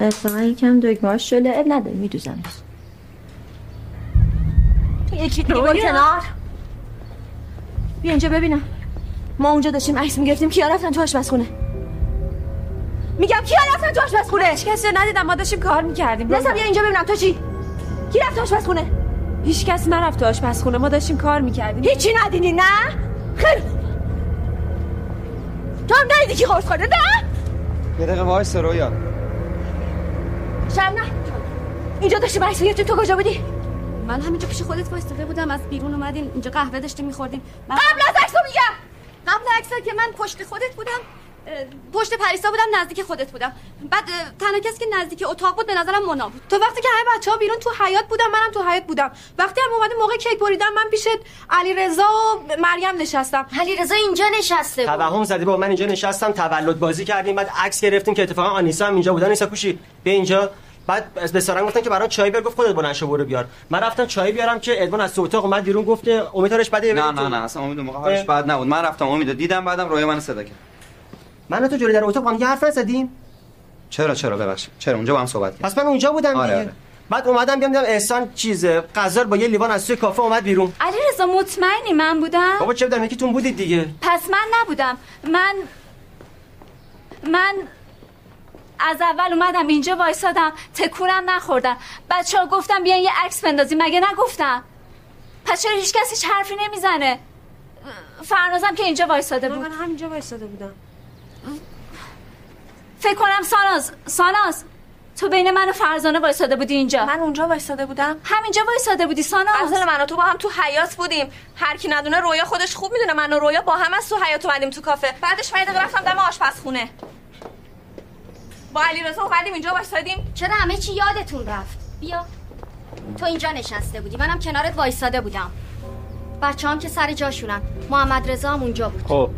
اتفاقا یکم دگمهاش شله اب نداره میدوزنش یکی دیگه برو کنار. بیا اینجا ببینم. ما اونجا داشتیم عکس می‌گرفتیم کیا رفتن تو آشپزخونه؟ میگم کیا رفتن تو آشپزخونه؟ هیچ کسی رو ندیدم ما داشتیم کار می‌کردیم. نسا بیا اینجا ببینم. تو چی؟ کی رفت آشپزخونه؟ هیچ کس نرفت تو آشپزخونه ما داشتیم کار می‌کردیم. هیچی ندیدی نه؟ خیلی. تو هم ندیدی کی قرص خورده نه؟ یه دقیقه وایس رویا. شب نه. اینجا داشتیم عکس می‌گرفتیم تو کجا بودی؟ من همینجا پیش خودت وایستاده بودم. از بیرون اومدین. اینجا قهوه داشتیم میخوردیم. من... قبل از عکسو میگم! قبل عکس که من پشت خودت بودم پشت پریسا بودم نزدیک خودت بودم. بعد تنها کسی که نزدیک اتاق بود به نظرم مونا بود. تو وقتی که همه بچه ها بیرون تو حیاط بودم منم تو حیاط بودم. وقتی هم اومده موقع کیک بریدم من پیش علی رضا و مریم نشستم. علی رضا اینجا نشسته بود. توهم زدی با من اینجا نشستم. تولد بازی کردیم. بعد عکس گرفتیم که اتفاقا آنیسا هم اینجا بودن. نیسا کوشی به اینجا. بعد از به سارنگ گفتن که برای چای بیار گفت خودت بلند شو برو بیار. من رفتم چای بیارم که ادوان از اتاق اومد بیرون گفت امید هارش بده نه نه نه اصلا امید موقع حالش بد نبود. من رفتم امید دیدم بعدم روی من صدا کرد. من تو جوری در اتاق با هم یه حرف نزدیم. چرا چرا؟ ببخشید. چرا؟ اونجا با هم صحبت کردیم. پس من اونجا بودم آره، دیگه. آره. بعد اومدم بیام دیدم احسان چیز غزال با یه لیوان از توی کافه اومد بیرون. علی رضا مطمئنی من بودم؟ بابا چه بدم؟ یکیتون بودید دیگه. پس من نبودم. من من از اول اومدم اینجا وایسادم تکونم نخوردم. بچه ها گفتم بیاین یه عکس بندازیم مگه نگفتم؟ پس چرا هیچ کسی حرفی نمی‌زنه؟ فرنازم که اینجا وایساده بود. من همینجا وایساده بودم. فکر کنم ساناز ساناز تو بین من و فرزانه وایساده بودی اینجا. من اونجا وایساده بودم. همینجا وایساده بودی ساناز. غزل من و تو با هم تو حیات بودیم. هر کی ندونه رویا خودش خوب می‌دونه. من و رویا با هم از تو حیات اومدیم تو کافه. بعدش من رفتم دم آشپزخونه. با علیرضا اومدیم اینجا وایسادیم. چرا همه چی یادتون رفت؟ بیا. تو اینجا نشسته بودی. منم کنارت وایساده بودم. بچه هم که سر جاشونن. محمد رضا هم اونجا بود. خب.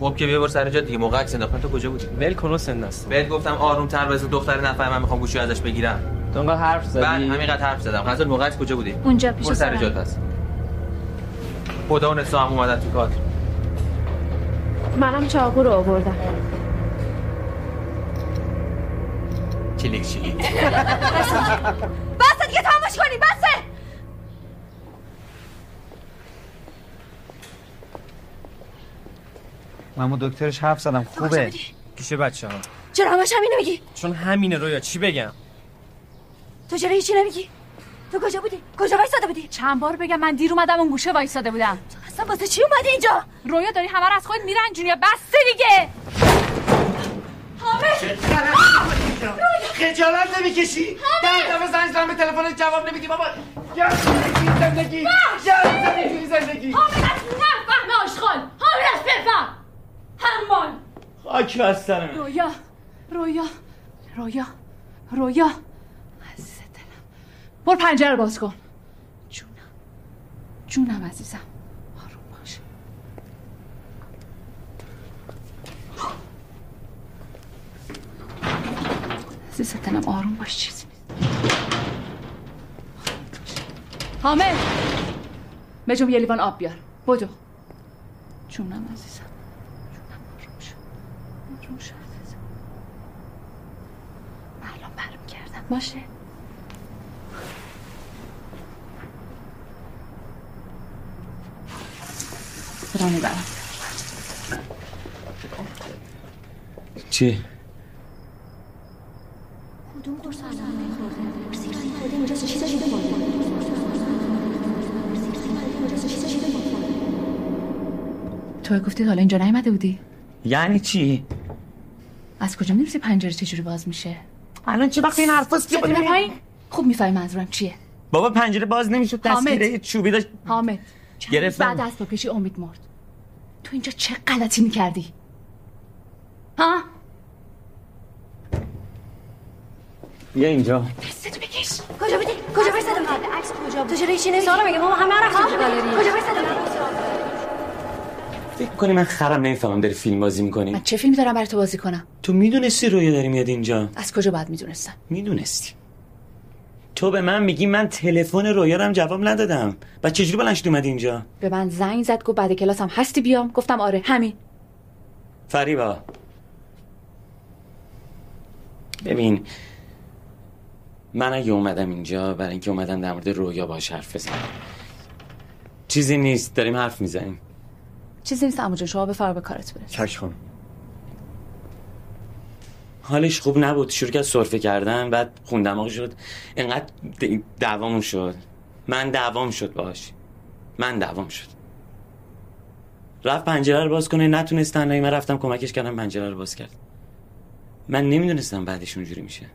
خب که بیا سر جا دیگه. موقع عکس انداختن تو کجا بودی؟ ول کن حسین است بهت گفتم آروم تر بزن دختر نفر من می‌خوام گوشی ازش بگیرم. تو انگار حرف زدی. بعد همینقدر حرف زدم. غزل موقع کجا بودی؟ اونجا پیش سر. جات پس خدا اون هم اومدن تو کار منم چاقو رو آوردم. چلیک چلیک بسه دیگه تماش کنی بسه. من با دکترش حرف زدم خوبه. پیش بچه ها چرا همش همینو میگی؟ چون همینه رویا چی بگم؟ تو چرا هیچی نمیگی؟ تو کجا بودی؟ کجا وایساده بودی؟ چند بار بگم من دیر اومدم اون گوشه وایساده بودم. اصلا واسه چی اومدی اینجا؟ رویا داری همه رو از خود میرنجونی یا بسته دیگه خجالت نمی‌کشی؟ در دفعه زنگ زدم به تلفن جواب نمیدی. بابا یا زندگی زندگی. یا زندگی زندگی. حامل از نفهم آشغال. حامل از بفهم. همان خاک بر سرم رویا رویا رویا رویا. عزیز دلم. برو پنجره باز کن. جونم. جونم عزیزم آروم باش عزیز دلم آروم باش چیزی حامل بجم یه لیوان آب بیار بدو جونم عزیزم جونم آروم شو آروم شو عزیزم الان برمیگردم باشه خدا می‌برم چی؟ کدوم قرص اینجا چیز شده تو گفتی حالا اینجا نیومده بودی؟ یعنی چی؟ از کجا می‌دونی پنجره چجوری باز میشه؟ الان چه وقت این حرفاست بریم پایین. خوب می‌فهمی منظورم چیه. بابا پنجره باز نمی‌شد حامد. دستگیره چوبی داشت. حامد. گرفتم. بعد از کشی امید مرد. تو اینجا چه غلطی می‌کردی؟ ها؟ بیا اینجا. دستتو بکش. کجا بودی؟ کجا بودی عکس کجا بود؟ تو چرا هیچی نمیگی سارا میگه ما همه رفتیم تو گالری؟ کجا بودی فکر کنی من خرم نمی‌فهمم داری فیلم بازی می‌کنی. من چه فیلمی دارم برای تو بازی کنم؟ تو می‌دونستی رویا داری میاد اینجا؟ از کجا باید می‌دونستم؟ می‌دونستی. تو به من میگی من تلفن رویا رو هم جواب ندادم. و چجوری بلند شدی اومدی اینجا؟ به من زنگ زد گفت بعد کلاسم هستی بیام. گفتم آره همین. فریبا. ببین من اگه اومدم اینجا برای اینکه اومدم در مورد رویا باش حرف بزنم. چیزی نیست داریم حرف می‌زنیم. چیزی نیست. عمو جون شما بفرما به کارت برس چشم خانم حالش خوب نبود. شروع کرد سرفه کردن بعد خون دماغ شد انقدر دعوامون شد. من دعوام شد باش. من دعوام شد. رفت پنجره رو باز کنه. نتونست تنهایی. من رفتم کمکش کردم پنجره رو باز کرد. من نمی‌دونستم بعدش اونجوری میشه.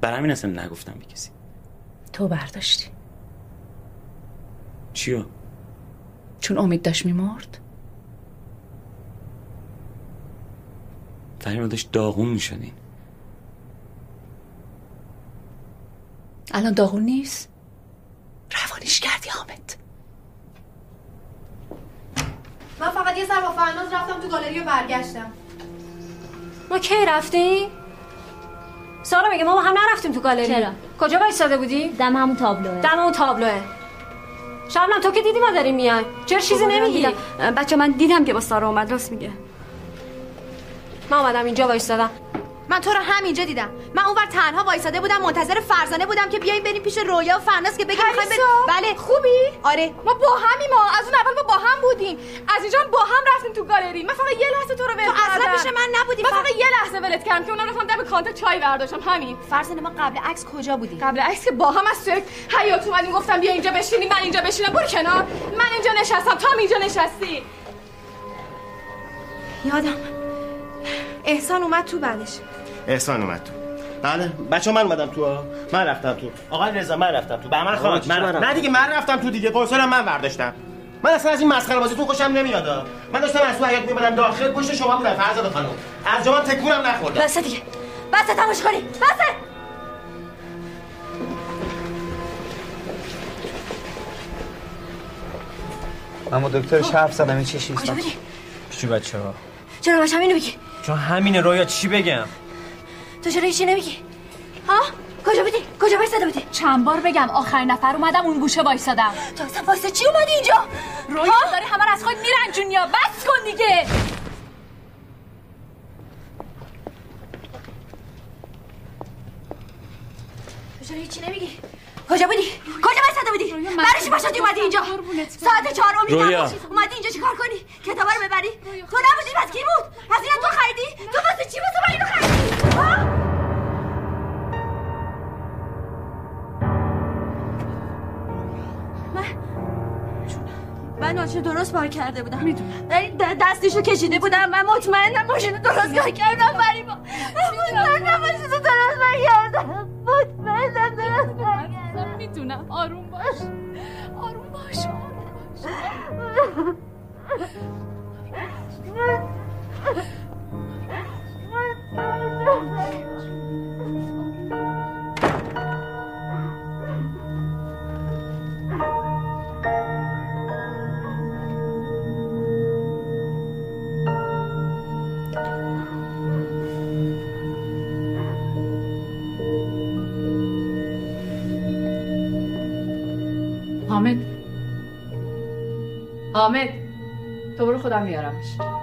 برای همین اصلا نگفتم به کسی. تو برداشتی. چیو؟ چون امید داشت میمرد؟ فریبا داشت داغون می‌شدین الان داغون نیست؟ روانیش کردی حامد. من فقط یه سر با فرناز رفتم تو گالری و برگشتم. ما کی رفتیم؟ سارا میگه ما هم نرفتیم تو گالری. چرا؟ کجا وایساده بودی؟ دم همون تابلوه. دم اون تابلوه. شبنم تو که دیدی ما داریم میایم چرا چیزی خب، نمیگی؟ بچه من دیدم که با سارا اومد. راست میگه. من اومدم اینجا وایسادم من تو رو همینجا دیدم. من اونور تنها وایساده بودم منتظر فرزانه بودم که بیایم بریم پیش رویا و فرناز که بگیم می‌خوایم بله. خوبی؟ آره. ما با همیم ما از اون اول ما با هم بودیم. از اینجا با هم رفتیم تو گالری. من فقط یه لحظه تو رو ول تو اصلا. پیش من نبودی، من فقط- یه لحظه ولت کردم که اونا رفتم دم کانتر چای برداشتم. همین. فرزانه ما قبل عکس کجا بودی قبل عکس که با هم از توی حیات اومدیم. گفتم بیا اینجا بشینیم من اینجا بشینم. برو کنار. من اینجا نشستم تو هم اینجا نشستی. یادم. احسان اومد تو بعدش. احسان اومد تو. بله. بچه من اومدم تو. ها. من رفتم تو. آقای رضا من رفتم تو. به من آقا، خواهد من من رفتم. نه دیگه من رفتم؟ تو دیگه. قرصالم من برداشتم من اصلا از این مسخره بازیتون خوشم نمیاد. ها. من داشتم از تو حیات میمدم داخل پشت شما بودم. فرزاد خانم. از جا من تکونم نخوردم. بسه دیگه. بسه تماش کنی. بسه من با دکترش حرف زدم. این کجا بودی؟ چی بچه ها چرا همینو بگی. چون همینه رویا چی بگم؟ تو چرا هیچی نمیگی؟ ها؟ کجا بودی؟ کجا وایساده بودی؟ چند بار بگم آخرین نفر اومدم اون گوشه وایسادم. تو اصلا واسه چی اومدی اینجا؟ رویا داری همه از خود میرنجونیا بس کن دیگه. تو چرا هیچی نمیگی؟ کجا بودی؟ کجا وایساده بودی برای چی پاشدی اومدی اینجا؟ ساعت چهار رویا. اومدی اینجا چیکار کنی؟ کتابا رو ببری؟ تو نبودی پس کی بود؟ پس اینم تو خریدی؟ تو واسه چی واسه من اینو خریدی؟ من ماشین درست پارک کرده بودم. می‌دونم. دستشو کشیده بودم من مطمئنم ماشین درست کار کردم فریبا مطمئنم ماشین درست پارک کردم مطمئنم درست پارک کردم می‌دونم. آروم باش. آروم باش آروم باش. حامد تو برو خودم میارمش.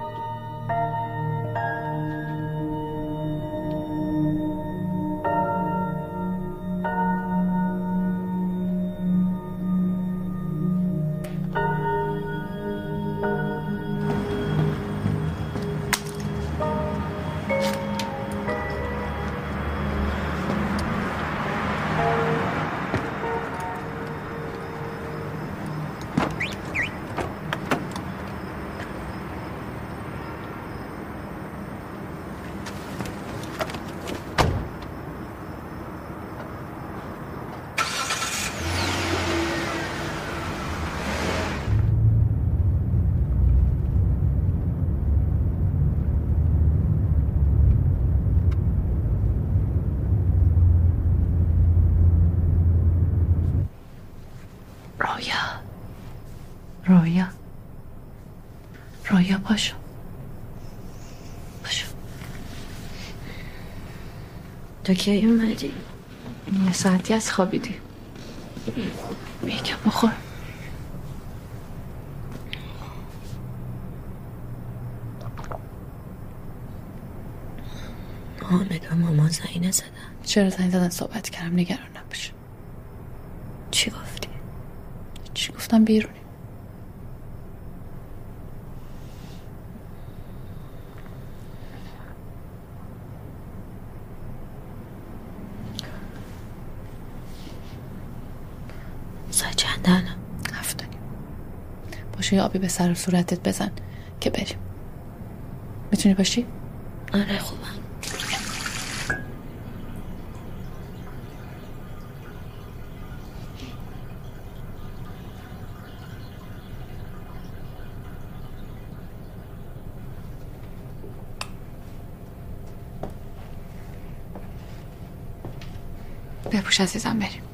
تو کی اومدی؟ یه ساعتی از خوابیدی یکم بخور. حامد و مامان زنگ نزدن چرا زنگ زدن صحبت کردم؟ نگران نباش. چی گفتی؟ چی گفتم بیرونی. ریشه آبی به سر و صورتت بزن که بریم. می‌تونی باشی؟ آره خوبم. بپوش عزیزم بریم.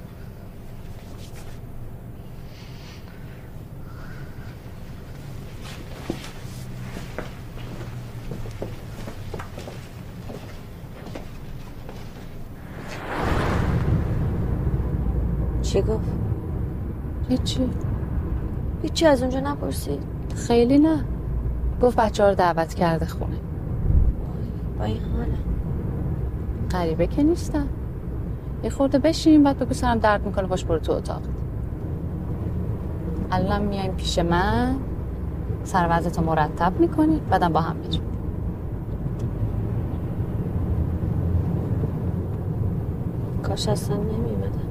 چی گفت؟ هیچی. هیچی از اونجا نپرسید خیلی نه. گفت بچه ها رو دعوت کرده خونه. با این حاله. غریبه که نیستم یه خورده بشین بعد بگو سرم درد می‌کنه باش برو تو اتاق. الان میایم پیش من. سر وضعتو مرتب می‌کنی بعدم با هم میریم کاش اصلا نمیمدم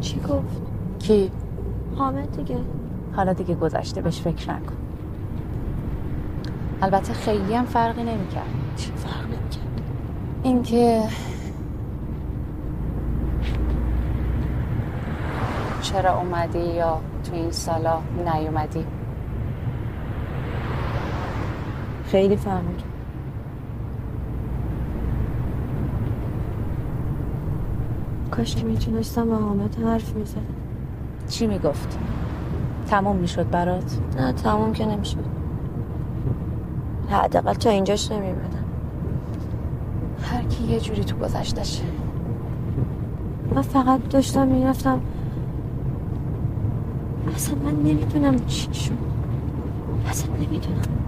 چی گفت؟ کی؟ حامد دیگه. حالا دیگه گذشته بهش فکر نکن. البته خیلی هم فرقی نمی‌کرد. چی فرق نمی‌کرد؟ اینکه چرا اومدی یا تو این سالا نیومدی؟ خیلی فرق می‌کرد. کاش می‌تونستم با حامد حرف می‌زدم. چی می‌گفت؟ تموم می‌شد برات؟ نه تموم که نمی‌شد. حداقل تا اینجاش نمیمدم هر کی یه جوری تو گذشتشه من فقط داشتم می‌رفتم. اصلا من نمی‌دونم چی شد. اصلا نمی‌دونم.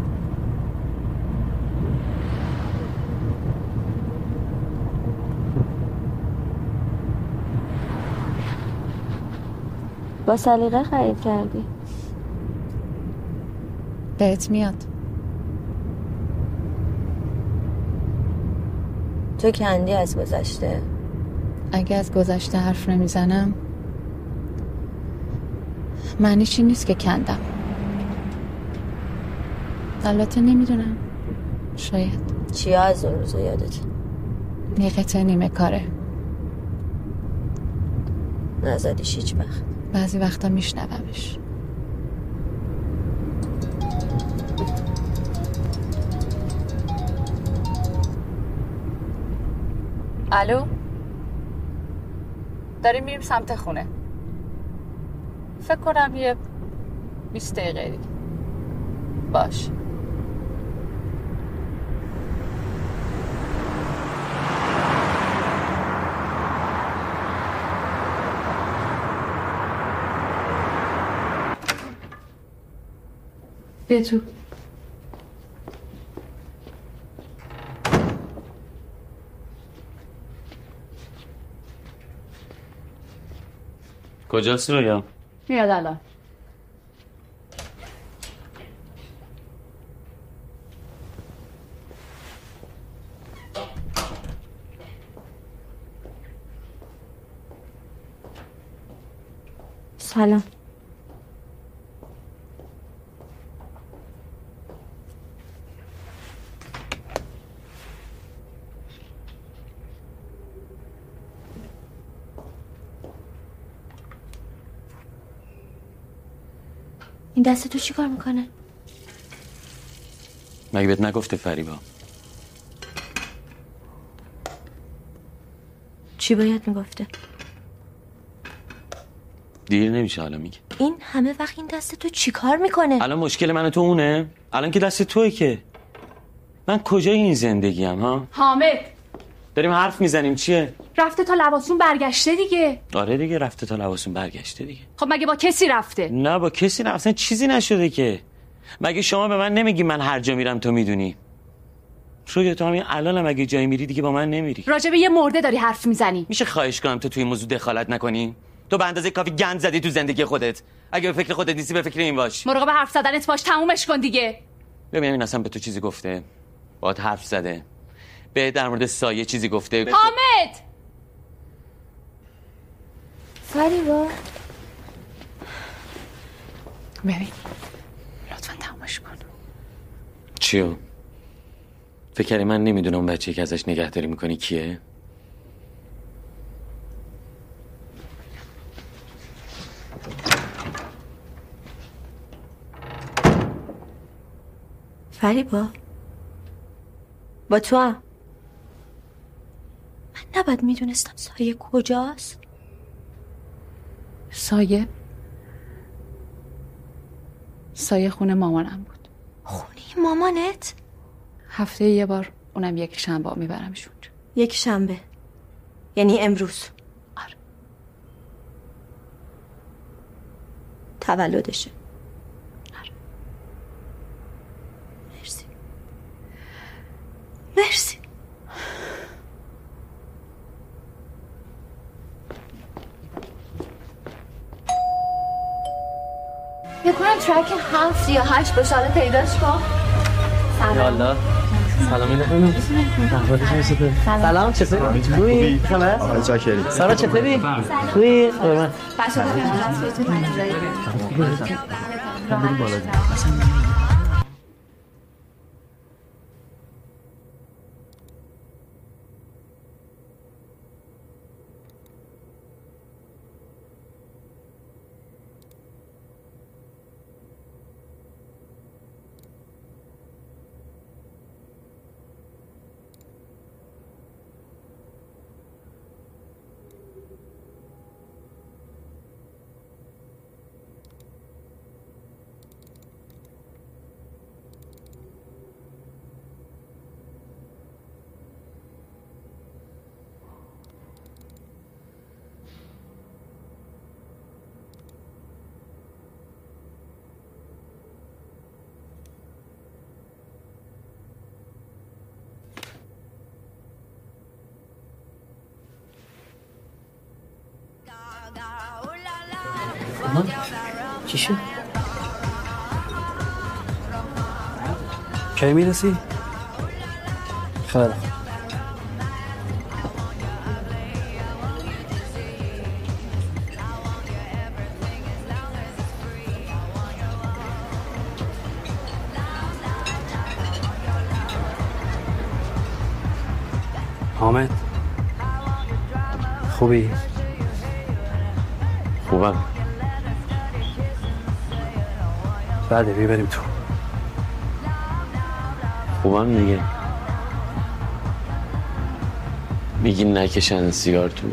با سلیقه خرید کردی. بهت میاد. تو کندی از گذشته؟ اگه از گذشته حرف نمی‌زنم معنیش این نیست که کندم. البته نمی‌دونم. شاید. چیا از اون روزا یادت؟ یه قطعه نیمه کاره. نزدیش هیچ وقت. بعضی وقتا میشنومش. الو؟ داریم میریم سمت خونه. فکر کنم یه 20 دقیقه باش. بیا تو کجاست رویا؟ میاد الان. سلام. دست تو چیکار می‌کنه؟ مگه بهت نگفته فریبا؟ چی باید می‌گفته؟ دیر نمیشه حالا میگه. این همه وقت این دست تو چیکار می‌کنه؟ الان مشکل من و تو اونه؟ الان که دست توی که. من کجای این زندگیم ها؟ حامد! داریم حرف می‌زنیم چیه؟ رفته تا لباسون برگشته دیگه. آره دیگه رفته تا لباسون برگشته دیگه. خب مگه با کسی رفته؟ نه با کسی نه اصلا چیزی نشده که. مگه شما به من نمیگی من هر جا میرم تو می‌دونی؟ رویا تو همین الانم اگه جایی میری دیگه با من نمیری. راجع به یه مرده داری حرف می‌زنی. میشه خواهش کنم تو توی موضوع دخالت نکنی؟ تو به اندازه کافی گند زدی تو زندگی خودت. اگه به فکر خودت نیستی به فکر این باش. مراقب حرف زدنت باش تمومش کن دیگه. ببین این اصلا به تو چیزی گفته. باهات حرف زده. به در مورد سایه چیزی گفته. حامد! فریبا ببین لطفا تمومش کن. چیو؟ فکر من نمی‌دونم اون بچه که ازش نگهداری می‌کنی کیه؟ فریبا؟ با تو هم؟ من نباید می‌دونستم سایه کجاست. سایه سایه خونه مامانم بود. خونه مامانت؟ هفته یه بار اونم یک شنبه میبرمشون یک شنبه. یعنی امروز. آره. تولدشه آره. مرسی مرسی بکنم ترک هفت یا هشت باشه حالا پیداش کن. یالا. سلام اینه خانم احوالش چطوره سلام. چطوری خوبی. خبر آقای چاکری. سارا چطوری؟ خوبی؟ قربان مامان کی می‌رسی؟ خیلی. حامد خوبی؟ خوبم بعد بریم تو خوبم دیگه. میگی نکشن سیگار تو.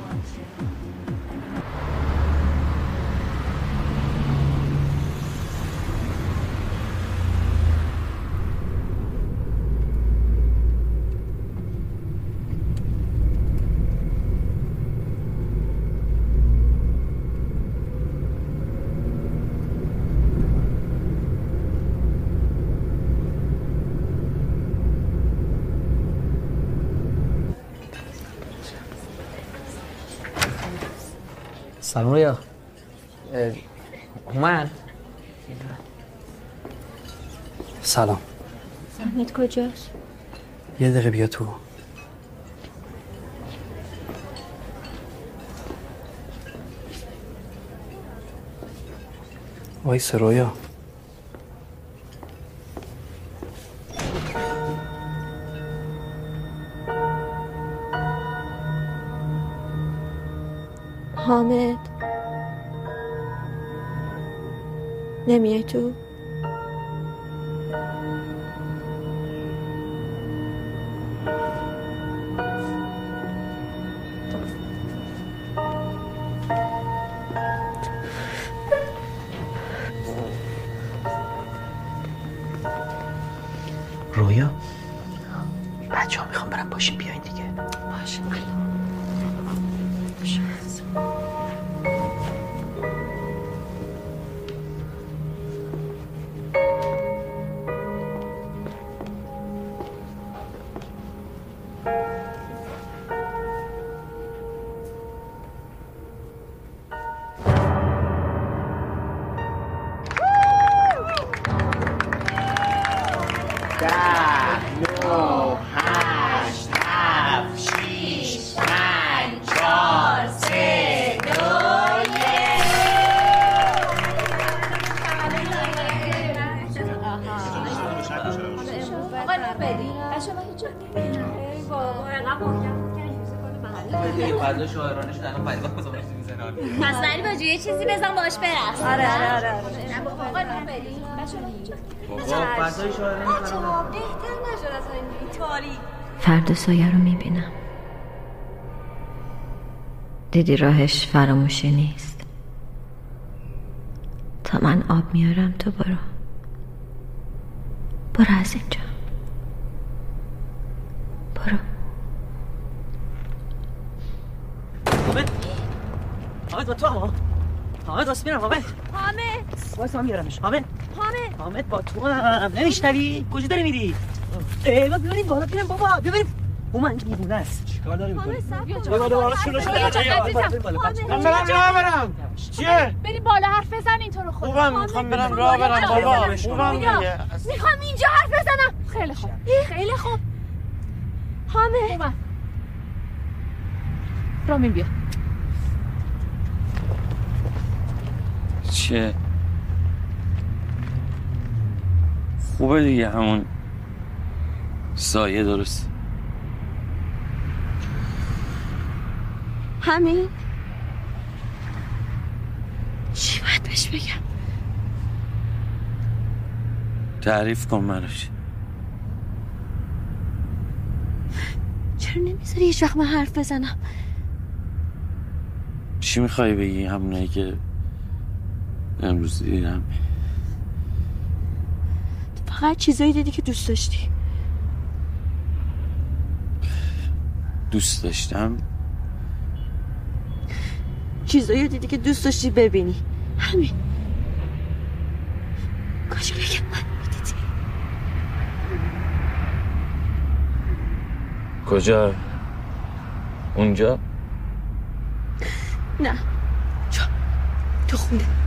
سلام رویا اومد. سلام. حمید کجاست؟ یه دقیقه بیا تو. وای سرویا فردا شاعرانش الان بزنش می‌زنه. پس ولی باجو یه چیزی بزن باش برس. آره، آره، آره،. بابا فردای شاعرانش بهتر نشد از این تاریک فردا سایه رو می‌بینم. دیدی راهش فراموشی نیست. تا من آب میارم تو برو. برو از اینجا. برو. حامد با تو هم. حامد واسه میرم حامد حامد واسه هم میارمش حامد حامد حامد با تو هم. نمیشنوی؟ کجا داری میری؟ ای با ببریم بالا ببریم بابا ببریم اومد اینجا دیوونه است. چیکار داری می‌کنی بیا بالا بالا شده. من برم راه برم. چیه؟ بری بالا حرف بزن اینطور خود خوبم می‌خوام برم راه برم بابا. خوبم می‌خوام اینجا حرف بزنم. خیلی خوب. خیلی خوب. حامد رامین بیا. چیه خوبه دیگه همون سایه درست. همین؟ چی باید بهش بگم؟ تعریف کن منوش چرا نمی‌ذاری هیچ وقت من حرف بزنم؟ چی می‌خوای بگی؟ همونایی که امروز دیدم. فقط چیزایی دیدی که دوست داشتی. دوست داشتم؟ چیزایی دیدی که دوست داشتی ببینی. همین. کجا بگم من می‌دیدی. کجا؟ اونجا؟ نه. تو خونه